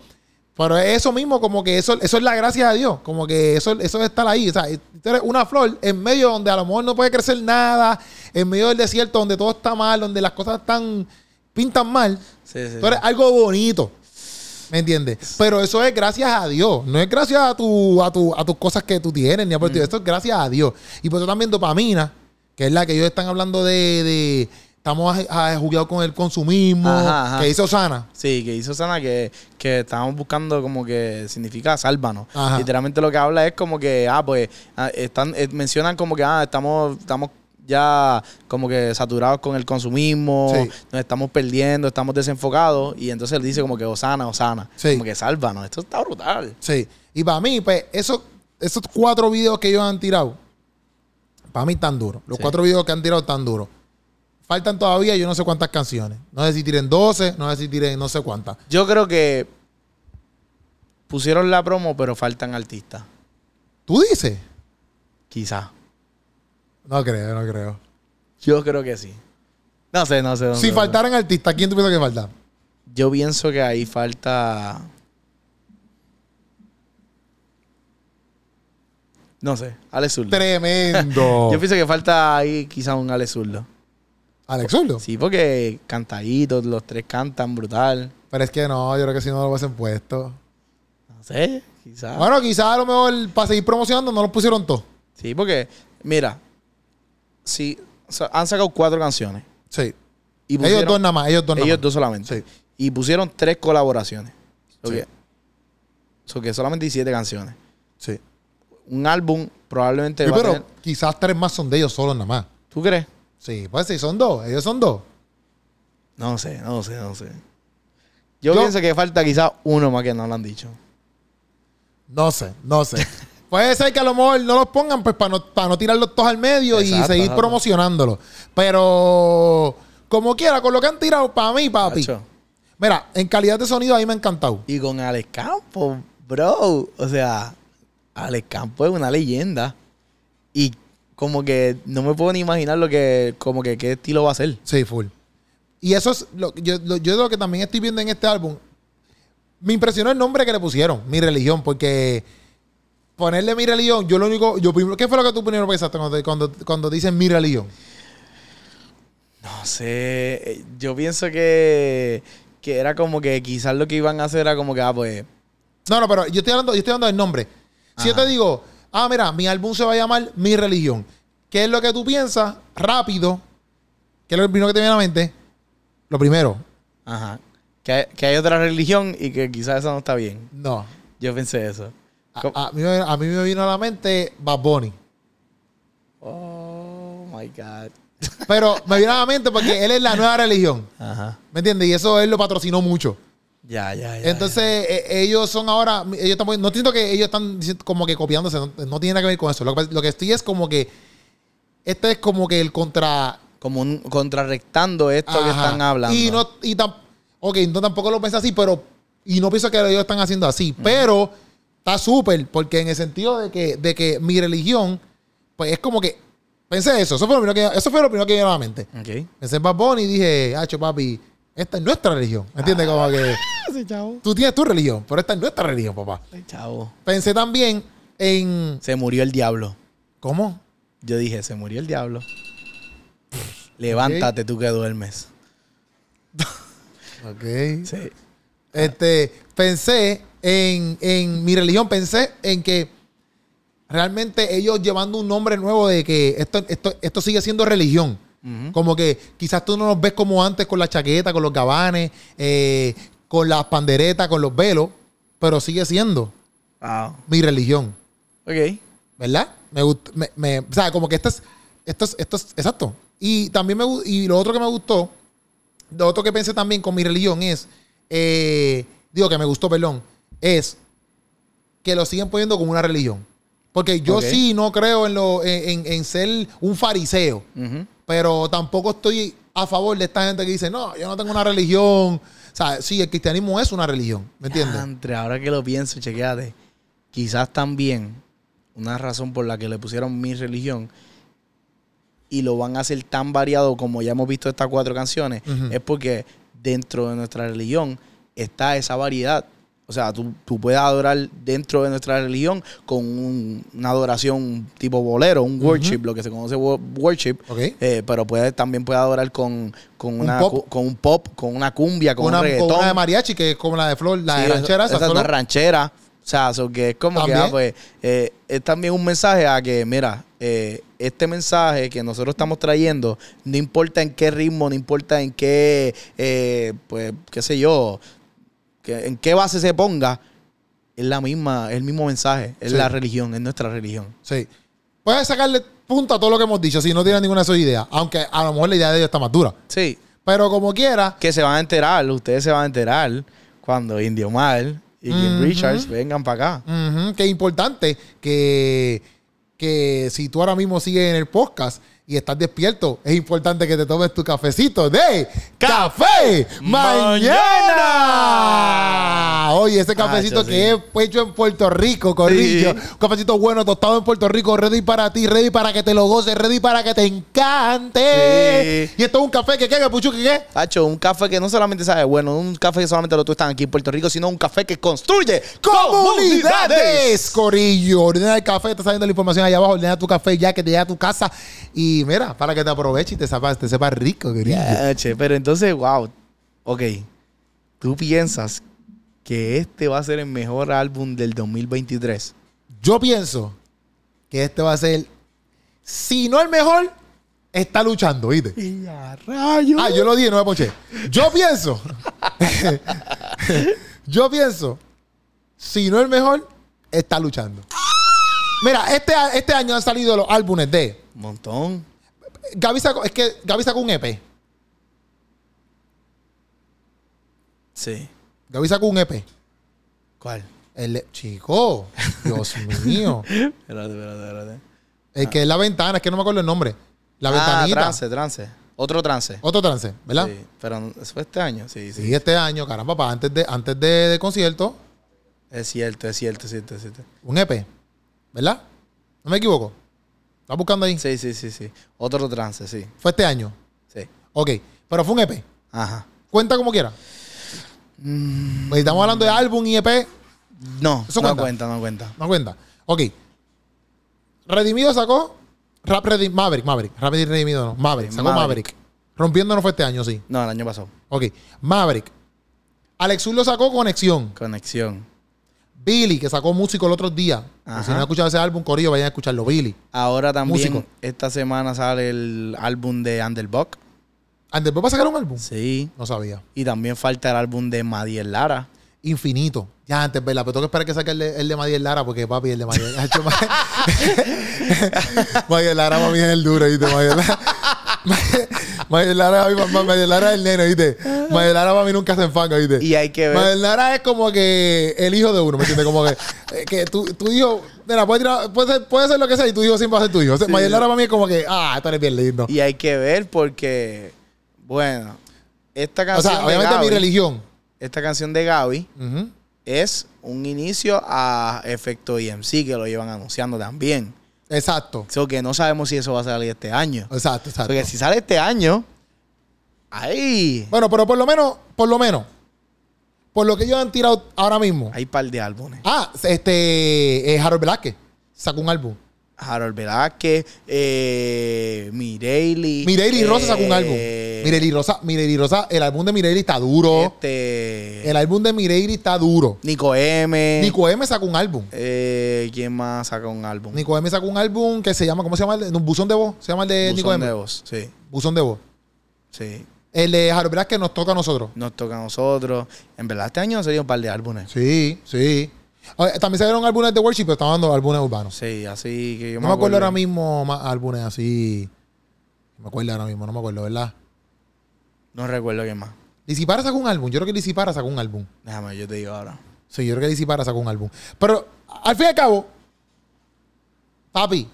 Pero es eso mismo, como que eso, eso es la gracia de Dios. Como que eso, eso es estar ahí. O sea, tú eres una flor en medio donde a lo mejor no puede crecer nada, en medio del desierto donde todo está mal, donde las cosas están pintan mal. Sí. Tú eres algo bonito. ¿Me entiendes? Pero eso es gracias a Dios. No es gracias a, tu, a, tu, a tus cosas que tú tienes, ni a por ti. Esto es gracias a Dios. Y por eso también dopamina, que es la que ellos están hablando de... de estamos jugueados con el consumismo, Ajá, ajá. que hizo Sana. Sí, que hizo Sana que, que estábamos buscando como que significa sálvanos. Ajá. Literalmente lo que habla es como que, ah, pues, ah, están, eh, mencionan como que, ah, estamos, estamos ya como que saturados con el consumismo, Sí. nos estamos perdiendo, estamos desenfocados. Y entonces él dice como que Osana, Osana. Sí. Como que sálvanos. Esto está brutal. Sí. Y para mí, pues, esos, esos cuatro videos que ellos han tirado, para mí están duros. Los Sí. cuatro videos que han tirado están duros. Faltan todavía yo no sé cuántas canciones. No sé si tiren 12, no sé si tiren no sé cuántas. Yo creo que pusieron la promo, pero faltan artistas. ¿Tú dices? Quizás. No creo, no creo. Yo creo que sí. No sé, no sé. no Si faltaran artistas, ¿quién tú piensas que falta? Yo pienso que ahí falta. No sé, Alex Zurdo. Tremendo. <laughs> Yo pienso que falta ahí quizá un Alex Zurdo. Alex Zurdo. Sí, porque cantaditos, los tres cantan brutal. Pero es que no, yo creo que si no lo hubiesen puesto. No sé, quizá. Bueno, quizás a lo mejor para seguir promocionando no lo pusieron todo. Sí, porque, mira, si han sacado cuatro canciones. Sí. Y ellos dos nada más, ellos dos nada ellos más. dos solamente. Sí. Y pusieron tres colaboraciones. Sí. que, so que solamente hay siete canciones. Sí. Un álbum probablemente Sí, va a pero tener- quizás tres más son de ellos solos nada más. ¿Tú crees? Sí, pues sí, son dos. Ellos son dos. No sé, no sé, no sé. Yo, Yo- pienso que falta quizás uno más que no lo han dicho. No sé, no sé. <laughs> Puede ser que a lo mejor no los pongan pues para no, para no tirarlos todos al medio y seguir exacto. promocionándolos. Pero como quiera, con lo que han tirado para mí, papi. Mira, en calidad de sonido a mí me ha encantado. Y con Alex Campos, bro. O sea, Alex Campos es una leyenda. Y como que no me puedo ni imaginar lo que, como que qué estilo va a ser. Sí, full. Y eso es lo yo, lo, yo lo que también estoy viendo en este álbum. Me impresionó el nombre que le pusieron, mi religión, porque ponerle mi religión, yo lo único, yo primero, ¿qué fue lo que tú primero pensaste cuando, cuando, cuando dicen mi religión? No sé. Yo pienso que, que era como que quizás lo que iban a hacer era como que, ah, pues. No, no, pero yo estoy hablando, yo estoy hablando del nombre. Si yo te digo, ah, mira, mi álbum se va a llamar Mi Religión, ¿qué es lo que tú piensas? Rápido, ¿qué es lo primero que te viene a la mente? Lo primero, Ajá. Que hay, que hay otra religión y que quizás esa no está bien. no. Yo pensé eso. A, mí, a mí me vino a la mente Bad Bunny. Oh my God. Pero me vino a la mente porque él es la nueva religión. Ajá. ¿Me entiendes? Y eso él lo patrocinó mucho. Ya, ya, ya. Entonces, eh, ellos son ahora, ellos están, no siento que ellos están como que copiándose, no, no tiene nada que ver con eso. Lo que, lo que estoy es como que, este es como que el contra... como un, contrarrectando esto que están hablando. Y no, y tam- ok, no tampoco lo pensé así, pero, y no pienso que ellos están haciendo así, pero está súper, porque en el sentido de que, de que mi religión, pues es como que, pensé eso, eso fue lo primero que, eso fue lo primero que me a la mente. Ok. Pensé en Bad Bunny y dije, hacho papi, esta es nuestra religión. ¿Me entiendes? Como que <laughs> Ese chavo. tú tienes tu religión, pero esta es nuestra religión, papá. Ese chavo. Pensé también en. Se murió el diablo. ¿Cómo? Yo dije, se murió el diablo. Levántate tú que duermes. Ok. Sí. Este, pensé en, en mi religión, pensé en que realmente ellos llevando un nombre nuevo de que esto, esto, esto sigue siendo religión. Como que quizás tú no nos ves como antes con la chaqueta, con los gabanes, eh, con las panderetas, con los velos, pero sigue siendo Wow. mi religión. Ok. ¿Verdad? Me gusta, me, me- o sea, como que esto es, esto es, esto es, exacto. Y también me y lo otro que me gustó, lo otro que pensé también con mi religión es, eh, digo que me gustó, perdón, es que lo siguen poniendo como una religión. Porque yo sí no creo en, lo, en, en- en ser un fariseo, Ujú. Pero tampoco estoy a favor de esta gente que dice, no, yo no tengo una religión. O sea, sí, el cristianismo es una religión, ¿me entiendes? Diantre, ahora que lo pienso, chequeate. Quizás también una razón por la que le pusieron mi religión y lo van a hacer tan variado como ya hemos visto estas cuatro canciones es porque dentro de nuestra religión está esa variedad O sea, tú, tú puedes adorar dentro de nuestra religión con un- una adoración tipo bolero, un worship, lo que se conoce wo- worship. Eh, pero puedes, también puedes adorar con, con, Un una, pop. con un pop, con una cumbia, con, Una, un con reggaetón. una de mariachi, que es como la de Flor, la Sí, de ranchera, esa, esa, es una ranchera. O sea, so que es como que, ah, pues, eh, es también un mensaje a que, mira, eh, este mensaje que nosotros estamos trayendo, no importa en qué ritmo, no importa en qué, eh, pues, qué sé yo, que, en qué base se ponga, es la misma, es el mismo mensaje, es Sí. la religión, es nuestra religión. Sí. Puedes sacarle punto a todo lo que hemos dicho si no tienes ninguna de sus ideas. Aunque a lo mejor la idea de ellos está más dura. Sí, Pero como quiera, que se van a enterar, ustedes se van a enterar cuando Indio Mal y Kim Ujú. Richards vengan para acá. ujú, que es importante que, que si tú ahora mismo sigues en el podcast y estás despierto, es importante que te tomes tu cafecito de Café Mañana. Oye, ese cafecito Ah, eso que sí. es hecho en Puerto Rico, Corrillo. Sí. Un cafecito bueno, tostado en Puerto Rico, ready para ti, ready para que te lo goces, ready para que te encante. Sí. Y esto es un café que qué, Puchu, que qué. Hacho, un café que no solamente sabe bueno, un café que solamente lo están aquí en Puerto Rico, sino un café que construye comunidades. Corillo, ordena el café, está saliendo la información allá abajo, ordena tu café ya que te llega a tu casa y mira, para que te aproveche y te sepa, te sepa rico, Corillo. Ya, che, pero entonces, wow. Ok. ¿Tú piensas que este va a ser el mejor álbum del 2023? Yo pienso que este va a ser, si no el mejor, está luchando, ¿viste? rayo! Ah, yo lo dije, no me ponché. Yo pienso, <laughs> yo pienso, si no el mejor, está luchando. Mira, este, este año han salido los álbumes de Un montón. Gaby sacó, es que Gaby sacó un EP. Sí. Gaby sacó un EP. ¿Cuál? El de- chico, Dios <laughs> mío. Espérate, espérate, espérate. El que es la ventana, es que no me acuerdo el nombre. La ah, ventanita. trance, trance. Otro trance. Otro trance, ¿verdad? Sí, pero eso fue este año, sí, sí. Sí, este año, caramba, para antes de, antes de, de concierto, Es cierto, es cierto, es cierto, es cierto. un EP. ¿Verdad? No me equivoco. ¿Estás buscando ahí? Sí, sí, sí, sí. Otro trance, sí. Fue este año. Sí. Ok. Pero fue un EP. Ajá. Cuenta como quiera. Mm. Pues estamos hablando de álbum y EP. No, Eso no cuenta. cuenta, no cuenta. No cuenta. Ok. Redimido sacó. Rap Redim- Maverick, Maverick. Rap Redimido no. Maverick. Sacó Maverick. Maverick. Rompiendo no fue este año, sí. No, el año pasado. Ok. Maverick. Alex lo sacó Conexión. Conexión. Billy, que sacó músico el otro día. Si no han escuchado ese álbum, Corillo, vayan a escucharlo. Billy. Ahora también, Músico. esta semana sale el álbum de Underbuck. ¿Antes va a sacar un álbum? Sí. No sabía. Y también falta el álbum de Madiel Lara. Infinito. Ya antes, ¿verdad? Pero tengo que esperar que saque el de, el de Madiel Lara, porque papi, el de Madiel. Ma- <laughs> <laughs> Madiel Lara, mami, es el duro, ¿viste? Madiel Lara. <laughs> Madiel Lara, Madiel Lara es el nene, ¿viste? Madiel Lara, mami, nunca se enfanga, ¿viste? Y hay que ver. Madiel Lara es como que el hijo de uno, ¿me entiendes? Como que, eh, que tu, tu hijo, mira, puede, tirar- puede, ser, puede ser lo que sea y tu hijo siempre va a ser tu hijo. O sea, Sí. Madiel Lara, mami, es como que, ah, tú eres bien lindo. Y hay que ver porque, bueno, esta O canción. sea, de obviamente mi Gaby- religión. Esta canción de Gaby es un inicio a Efecto IMC que lo llevan anunciando también. Exacto. So que no sabemos si eso va a salir este año. Exacto, exacto. Porque si sale este año, ahí Bueno, pero por lo menos, por lo menos, por lo que ellos han tirado ahora mismo. hay par de álbumes. Ah, este, eh, Harold Velázquez sacó un álbum. Harold Velázquez, eh, Mireille. Mireille Rosa sacó un álbum. Eh, Mireille Rosa, Mireille Rosa, el álbum de Mireille está duro. Este. El álbum de Mireille está duro. Nico M. Nico M sacó un álbum. Eh, ¿Quién más saca un álbum? Nico M sacó un álbum que se llama, ¿cómo se llama? El buzón de voz. Se llama el de Nico Buzón M. de voz. Sí, Buzón de voz. sí. El de Harold Velázquez nos toca a nosotros. Nos toca a nosotros. En verdad, este año han salido un par de álbumes. Sí, sí. Oye, También salieron álbumes de worship, pero estaban dando álbumes urbanos. Sí, así que yo no me acuerdo ahora mismo más álbumes así. No me acuerdo ahora mismo, no me acuerdo, ¿verdad? No recuerdo quién más. Lizzy Para sacó un álbum. Yo creo que Lizzy Para sacó un álbum. Déjame, yo te digo ahora. Sí, yo creo que Lizzy Para sacó un álbum. Pero al fin y al cabo, papi,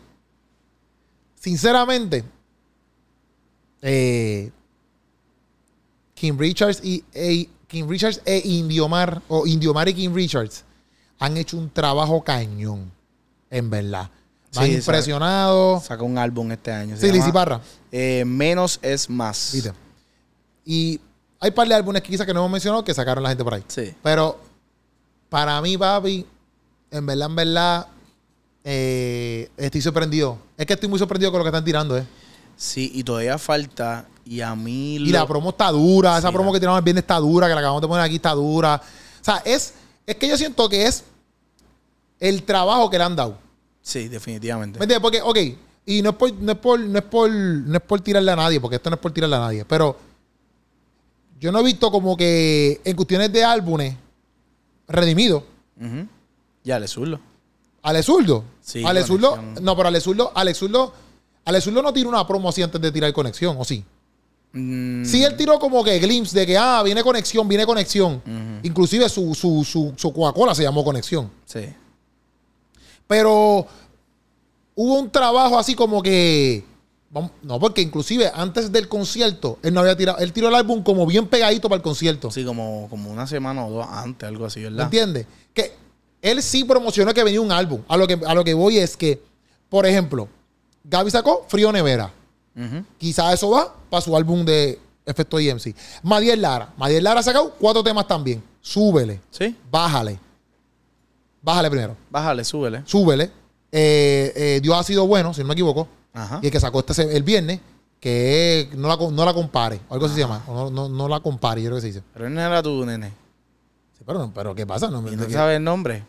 sinceramente, eh, Kim Richards y e, Kim Richards e Indiomar, o Indiomar y Kim Richards, han hecho un trabajo cañón, en verdad. Me han Sí, impresionado. Saca un álbum este año. Sí, Lizzy Parra. eh, Menos es más. ¿Viste? Y hay un par de álbumes que quizás que no hemos mencionado que sacaron la gente por ahí. Sí. Pero Para mí, papi, en verdad, en verdad, eh, estoy sorprendido. Es que estoy muy sorprendido con lo que están tirando, ¿eh? Sí, y todavía falta. Y a mí. Y la promo está dura. Esa promo la- que tiraron el viernes está dura, que la acabamos de poner aquí está dura. O sea, es, es que yo siento que es el trabajo que le han dado. Sí, definitivamente. ¿Me entiendes? Porque, ok, y no es por, no es por, no es por, no es por tirarle a nadie, porque esto no es por tirarle a nadie, pero yo no he visto como que en cuestiones de álbumes redimido. Ujú. Ya, le zurdo. Ale Zurdo. Sí, Ale Zurdo. No, pero Ale Zurdo, Ale Zurdo, Ale Zurdo no tira una promo así antes de tirar conexión, ¿o sí? Mm, Sí, él tiró como que glimpse de que, ah, viene conexión, viene conexión. Ujú. Inclusive su, su, su, su Coca-Cola se llamó conexión. Sí. Pero hubo un trabajo así como que. Vamos- No, porque inclusive antes del concierto, él no había tirado. Él tiró el álbum como bien pegadito para el concierto. Sí, como, como una semana o dos antes, algo así, ¿Me ¿verdad? entiendes? Que él sí promocionó que venía un álbum. A lo que, a lo que voy es que, por ejemplo, Gaby sacó Frío Nevera. Ujú. Quizá eso va para su álbum de Efecto IMC. Madiel Lara. Madiel Lara ha sacado cuatro temas también. Súbele. Sí, Bájale. Bájale primero. bájale, súbele. Súbele. Eh, eh, Dios ha sido bueno, si no me equivoco. Ajá. Y el que sacó este el viernes, que no la, no la compare. O algo así se llama. O No, no, no la compare, yo creo que se dice. Pero no era tu nene. Sí, pero, pero ¿qué pasa? No, ¿Y no sabes el nombre?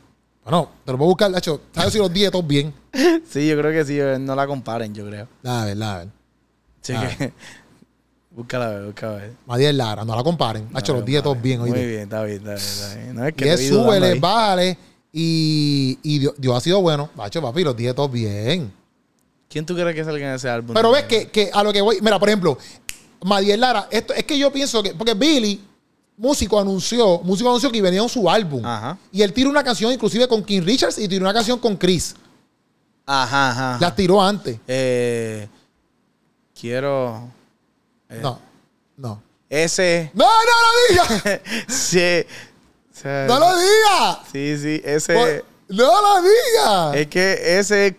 Bueno, te lo puedo buscar, de hecho, ¿sabes si los días todos bien? <laughs> Sí, yo creo que sí, eh, no la comparen, yo creo. A ver, a ver. Sí, Ah. que... <laughs> búscala a ver, búscala a ver. Madiel Lara, no la comparen. No, los días todos bien, Muy oíste. bien, está bien, está bien. Está bien. No es que Y es súbele, bájale. Y, y Dios, Dios ha sido bueno. Bacho, papi, los días todos bien. ¿Quién tú crees que salga en ese álbum? Pero ves que, que a lo que voy, mira, por ejemplo, Madiel Lara, esto, es que yo pienso que, porque Billy, músico, anunció, músico anunció que venía en su álbum. Ajá. Y él tiró una canción inclusive con King Richards y tiró una canción con Chris. Ajá, ajá. ajá. Las tiró antes. Eh, quiero... eh, No, no. Ese... ¡No, no lo digas! <laughs> sí. o sea, ¡No lo digas! Sí, sí, ese... ¡No lo digas! Es que ese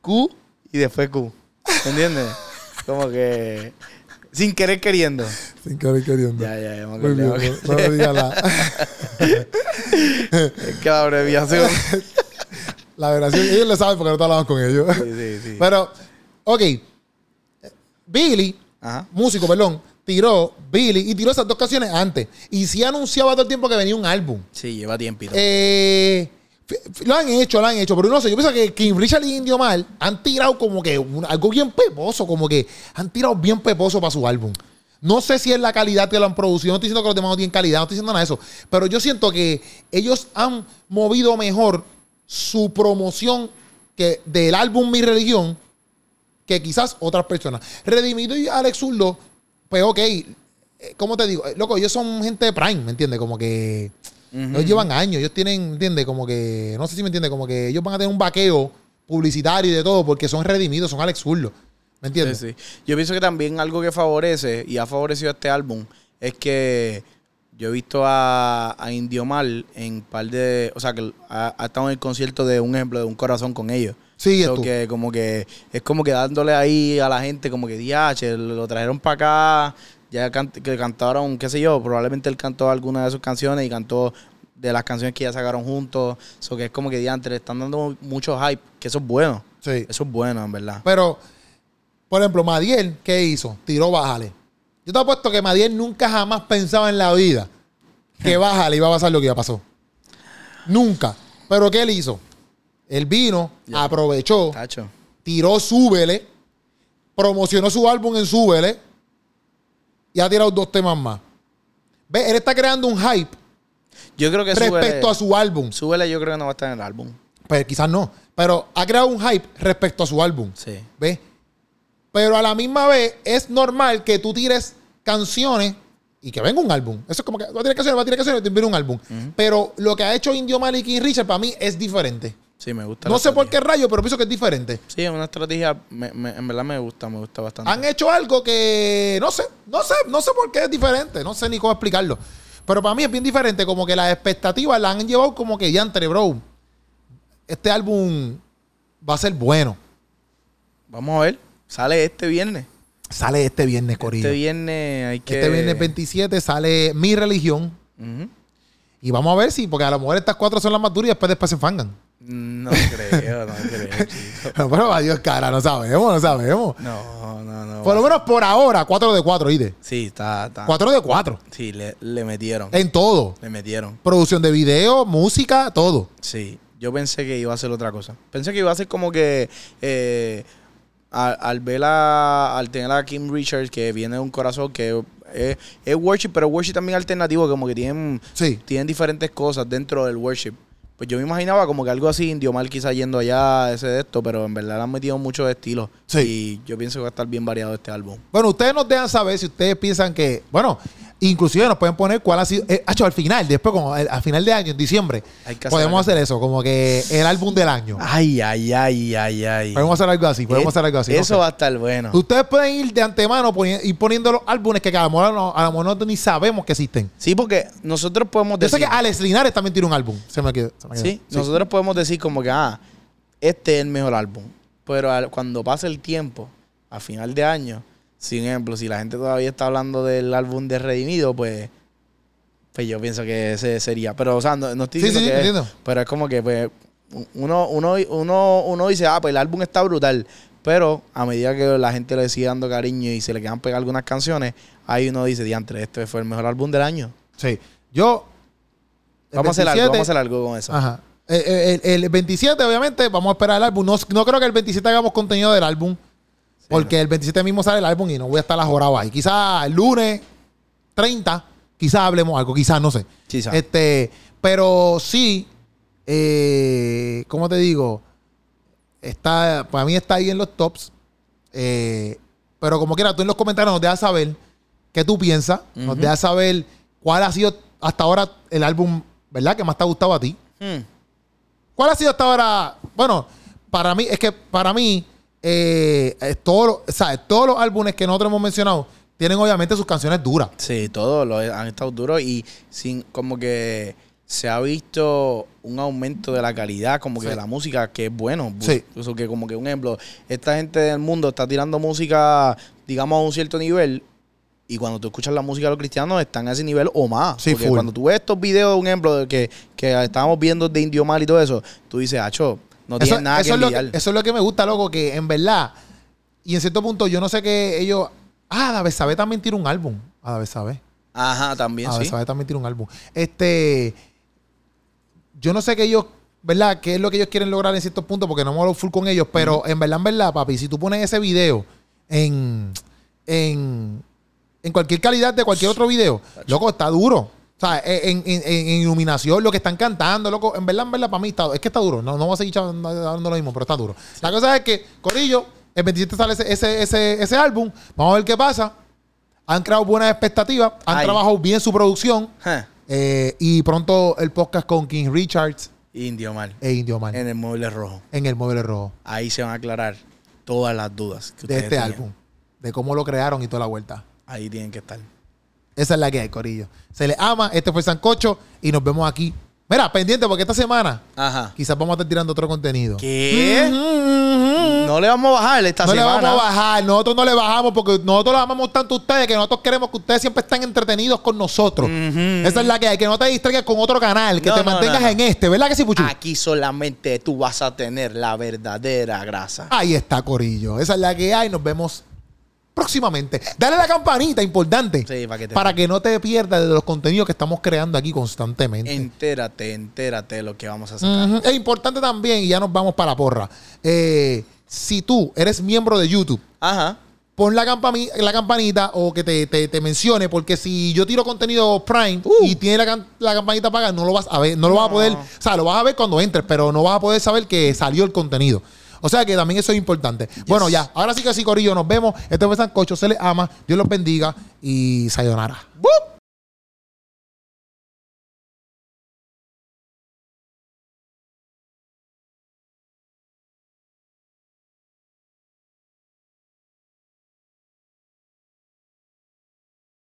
Q y después Q. ¿Me entiendes? Como que... Sin querer queriendo. Sin querer queriendo. Ya, ya, ya. me Muy bien, me no, lo digas la, Es que la abreviación... <laughs> la sí, Ellos lo saben porque no te hablaban con ellos. sí, sí, sí. Pero, ok. Billy, Ajá. músico, perdón, tiró Billy y tiró esas dos canciones antes. Y sí anunciaba todo el tiempo que venía un álbum. Sí, lleva tiempito. Eh, lo han hecho, lo han hecho, pero no sé, yo pienso que King Richard y Indio Mal han tirado como que algo bien peposo, como que han tirado bien peposo para su álbum. No sé si es la calidad que lo han producido, no estoy diciendo que los demás no tienen calidad, no estoy diciendo nada de eso, pero yo siento que ellos han movido mejor su promoción que del álbum Mi Religión que quizás otras personas. Redimido y Alex Zurdo, pues ok, eh, ¿cómo te digo? Eh, Loco, ellos son gente de Prime, ¿me entiendes? Como que ellos llevan años, ellos tienen, ¿entiendes? Como que, no sé si me entiendes, como que ellos van a tener un vaqueo publicitario y de todo porque son redimidos, son Alex Zurdo. ¿Me Sí, entiendes? sí. Yo pienso que también algo que favorece y ha favorecido este álbum es que yo he visto a, a Indio Mal en par de. O sea, que ha, ha estado en el concierto de un ejemplo de un corazón con ellos. Sí, So que como que es como que dándole ahí a la gente como que DH, lo trajeron para acá, ya can- que cantaron, qué sé yo, probablemente él cantó alguna de sus canciones y cantó de las canciones que ya sacaron juntos. So que es como que diantre, le están dando mucho hype, que eso es bueno. Sí. Eso es bueno, en verdad. Pero, por ejemplo, Madiel, ¿qué hizo? Tiró Bájale. Yo te apuesto que Madiel nunca jamás pensaba en la vida que <laughs> Bájale iba a pasar lo que iba a pasar. Nunca. Pero ¿qué él hizo? Él vino, Ya. aprovechó, Tacho. tiró Súbele, promocionó su álbum en Súbele y ha tirado dos temas más. Ve, él está creando un hype Yo creo que respecto súbele, a su álbum. súbele yo creo que no va a estar en el álbum. Pues quizás no, pero ha creado un hype respecto a su álbum. Sí. ¿Ves? Pero a la misma vez es normal que tú tires canciones y que venga un álbum. Eso es como que va a tirar canciones, va a tirar canciones y te viene un álbum. Pero lo que ha hecho Indio Mal y Richard para mí es diferente. Sí, me gusta. No sé por qué rayo, pero pienso que es diferente. Sí, es una estrategia, me- me- en verdad me gusta, me gusta bastante. Han hecho algo que no sé, no sé, no sé por qué es diferente, no sé ni cómo explicarlo. Pero para mí es bien diferente, como que las expectativas la han llevado como que ya entre, bro. Este álbum va a ser bueno. Vamos a ver, sale este viernes. Sale este viernes, Corillo. Este viernes hay que... Este viernes 27 sale Mi Religión. Y vamos a ver si, porque a lo mejor estas cuatro son las más duras y después, después se fangan. No creo, no creo, chico. <laughs> Pero adiós, cara, no sabemos, no sabemos. No, no, no. Por lo menos por ahora, 4 de 4, ¿oíste? Sí, está, está. 4 de 4. Sí, le, le metieron. En todo. Le metieron. Producción de video, música, todo. Sí, yo pensé que iba a ser otra cosa. Pensé que iba a ser como que eh, al, al ver a, al tener a Kim Richards que viene de un corazón que es, es worship, pero worship también alternativo, como que tienen, Sí. tienen diferentes cosas dentro del worship. Pues yo me imaginaba como que algo así, Indio Mal quizá yendo allá, ese de esto, pero en verdad le han metido muchos estilos. Sí. Y yo pienso que va a estar bien variado este álbum. Bueno, ustedes nos dejan saber si ustedes piensan que, bueno, inclusive nos pueden poner cuál ha sido, eh, hacho, al final, después, como al final de año, en diciembre, hacer podemos hacer eso, como que el álbum del año. Ay, ay, ay, ay, ay. Podemos hacer algo así, podemos Eh, hacer algo así. Eso va a estar bueno. Ustedes pueden ir de antemano poni- ir poniendo los álbumes que a lo mejor no, a lo mejor ni sabemos que existen. Sí, porque nosotros podemos Yo sé decir... que Alex Linares también tiene un álbum. Se me quedó. se me quedó. Sí, nosotros podemos decir como que, ah, este es el mejor álbum. Pero al- cuando pase el tiempo, a final de año, sin ejemplo, si la gente todavía está hablando del álbum de Redimido, pues, pues yo pienso que ese sería. Pero, o sea, no, no estoy Sí, diciendo sí, que es, entiendo. pero es como que, pues, uno, uno, uno, uno dice, ah, pues el álbum está brutal. Pero a medida que la gente le sigue dando cariño y se le quedan pegar algunas canciones, ahí uno dice, diantre, este fue el mejor álbum del año. Sí. Yo. el Vamos a hacer algo, 27 vamos a hacer algo con eso. Ajá. Eh, eh, El, el 27, obviamente, vamos a esperar el álbum. No, no creo que el 27 hagamos contenido del álbum. Porque el 27 mismo sale el álbum y no voy a estar ajorado ahí. Quizás el lunes 30, quizás hablemos algo, quizás, no sé. Quizás. Este, pero sí, eh, ¿cómo te digo? Está, para mí está ahí en los tops. Eh, pero como quiera, tú en los comentarios nos dejas saber qué tú piensas. Nos dejas saber cuál ha sido hasta ahora el álbum, ¿verdad? Que más te ha gustado a ti. Hmm. ¿Cuál ha sido hasta ahora? Bueno, para mí, es que para mí, eh, es todo lo- o sea, todos los álbumes que nosotros hemos mencionado tienen obviamente sus canciones duras. Sí, todos lo han estado duros y sin como que se ha visto un aumento de la calidad como que Sí. de la música que es bueno. Bu- Sí. Eso que como que un ejemplo, esta gente del mundo está tirando música, digamos, a un cierto nivel y cuando tú escuchas la música de los cristianos están a ese nivel o más. Sí, Porque full. cuando tú ves estos videos, un ejemplo, de que, que estábamos viendo de Indio Mal y todo eso, tú dices, acho, no Eso, tienes nada eso que es lo eso es lo que me gusta, loco, que en verdad, y en cierto punto, yo no sé que ellos. Ah, David Sabe también tiene un álbum. Ah, David Sabe. Ajá, también, David sí. Sabe también tiene un álbum. Este. Yo no sé que ellos. ¿Verdad? ¿Qué es lo que ellos quieren lograr en ciertos puntos? Porque no me hablo full con ellos. Pero en verdad, en verdad, papi, si tú pones ese video en. En. En cualquier calidad de cualquier otro video, loco, está duro. O sea, en, en- en- en iluminación, lo que están cantando, loco, en verdad, en verdad, para mí está, es que está duro. No, no voy a seguir hablando lo mismo, pero está duro. La cosa es que, Corillo, el 27 sale ese, ese, ese, ese álbum. Vamos a ver qué pasa. Han creado buenas expectativas. Han Ay. trabajado bien su producción. Eh, y pronto el podcast con King Richards Indio Mal. e Indio en, En el mueble rojo. el Mueble Rojo Ahí se van a aclarar todas las dudas que de este tenían. álbum. De cómo lo crearon y toda la vuelta. Ahí tienen que estar. Esa es la que hay, Corillo. Se les ama. Este fue Sancocho y nos vemos aquí. Mira, pendiente porque esta semana Ajá. quizás vamos a estar tirando otro contenido. ¿Qué? No le vamos a bajar esta No le semana. vamos a bajar, nosotros no le bajamos porque nosotros los amamos tanto a ustedes que nosotros queremos que ustedes siempre estén entretenidos con nosotros. Esa es la que hay, que no te distraigas con otro canal, que No, te no, mantengas no, no. en este, ¿verdad que sí, Puchu? Aquí solamente tú vas a tener la verdadera grasa. Ahí está, Corillo. Esa es la que hay. Nos vemos próximamente. Dale la campanita, importante. Sí, para que te- para que no te pierdas de los contenidos que estamos creando aquí constantemente. Entérate, entérate de lo que vamos a sacar. Es importante también, y ya nos vamos para la porra. eh, si tú eres miembro de YouTube, Ajá. pon la, la campanita o que te, te- te mencione, porque si yo tiro contenido Prime y tiene la, la campanita apagada, no lo vas a ver, no lo vas a poder, o sea, lo vas a ver cuando entres, pero no vas a poder saber que salió el contenido. O sea que también eso es importante. Bueno, ya, ahora sí que sí, Corillo, nos vemos. Este fue Sancocho, se les ama, Dios los bendiga y sayonara. ¡Bup!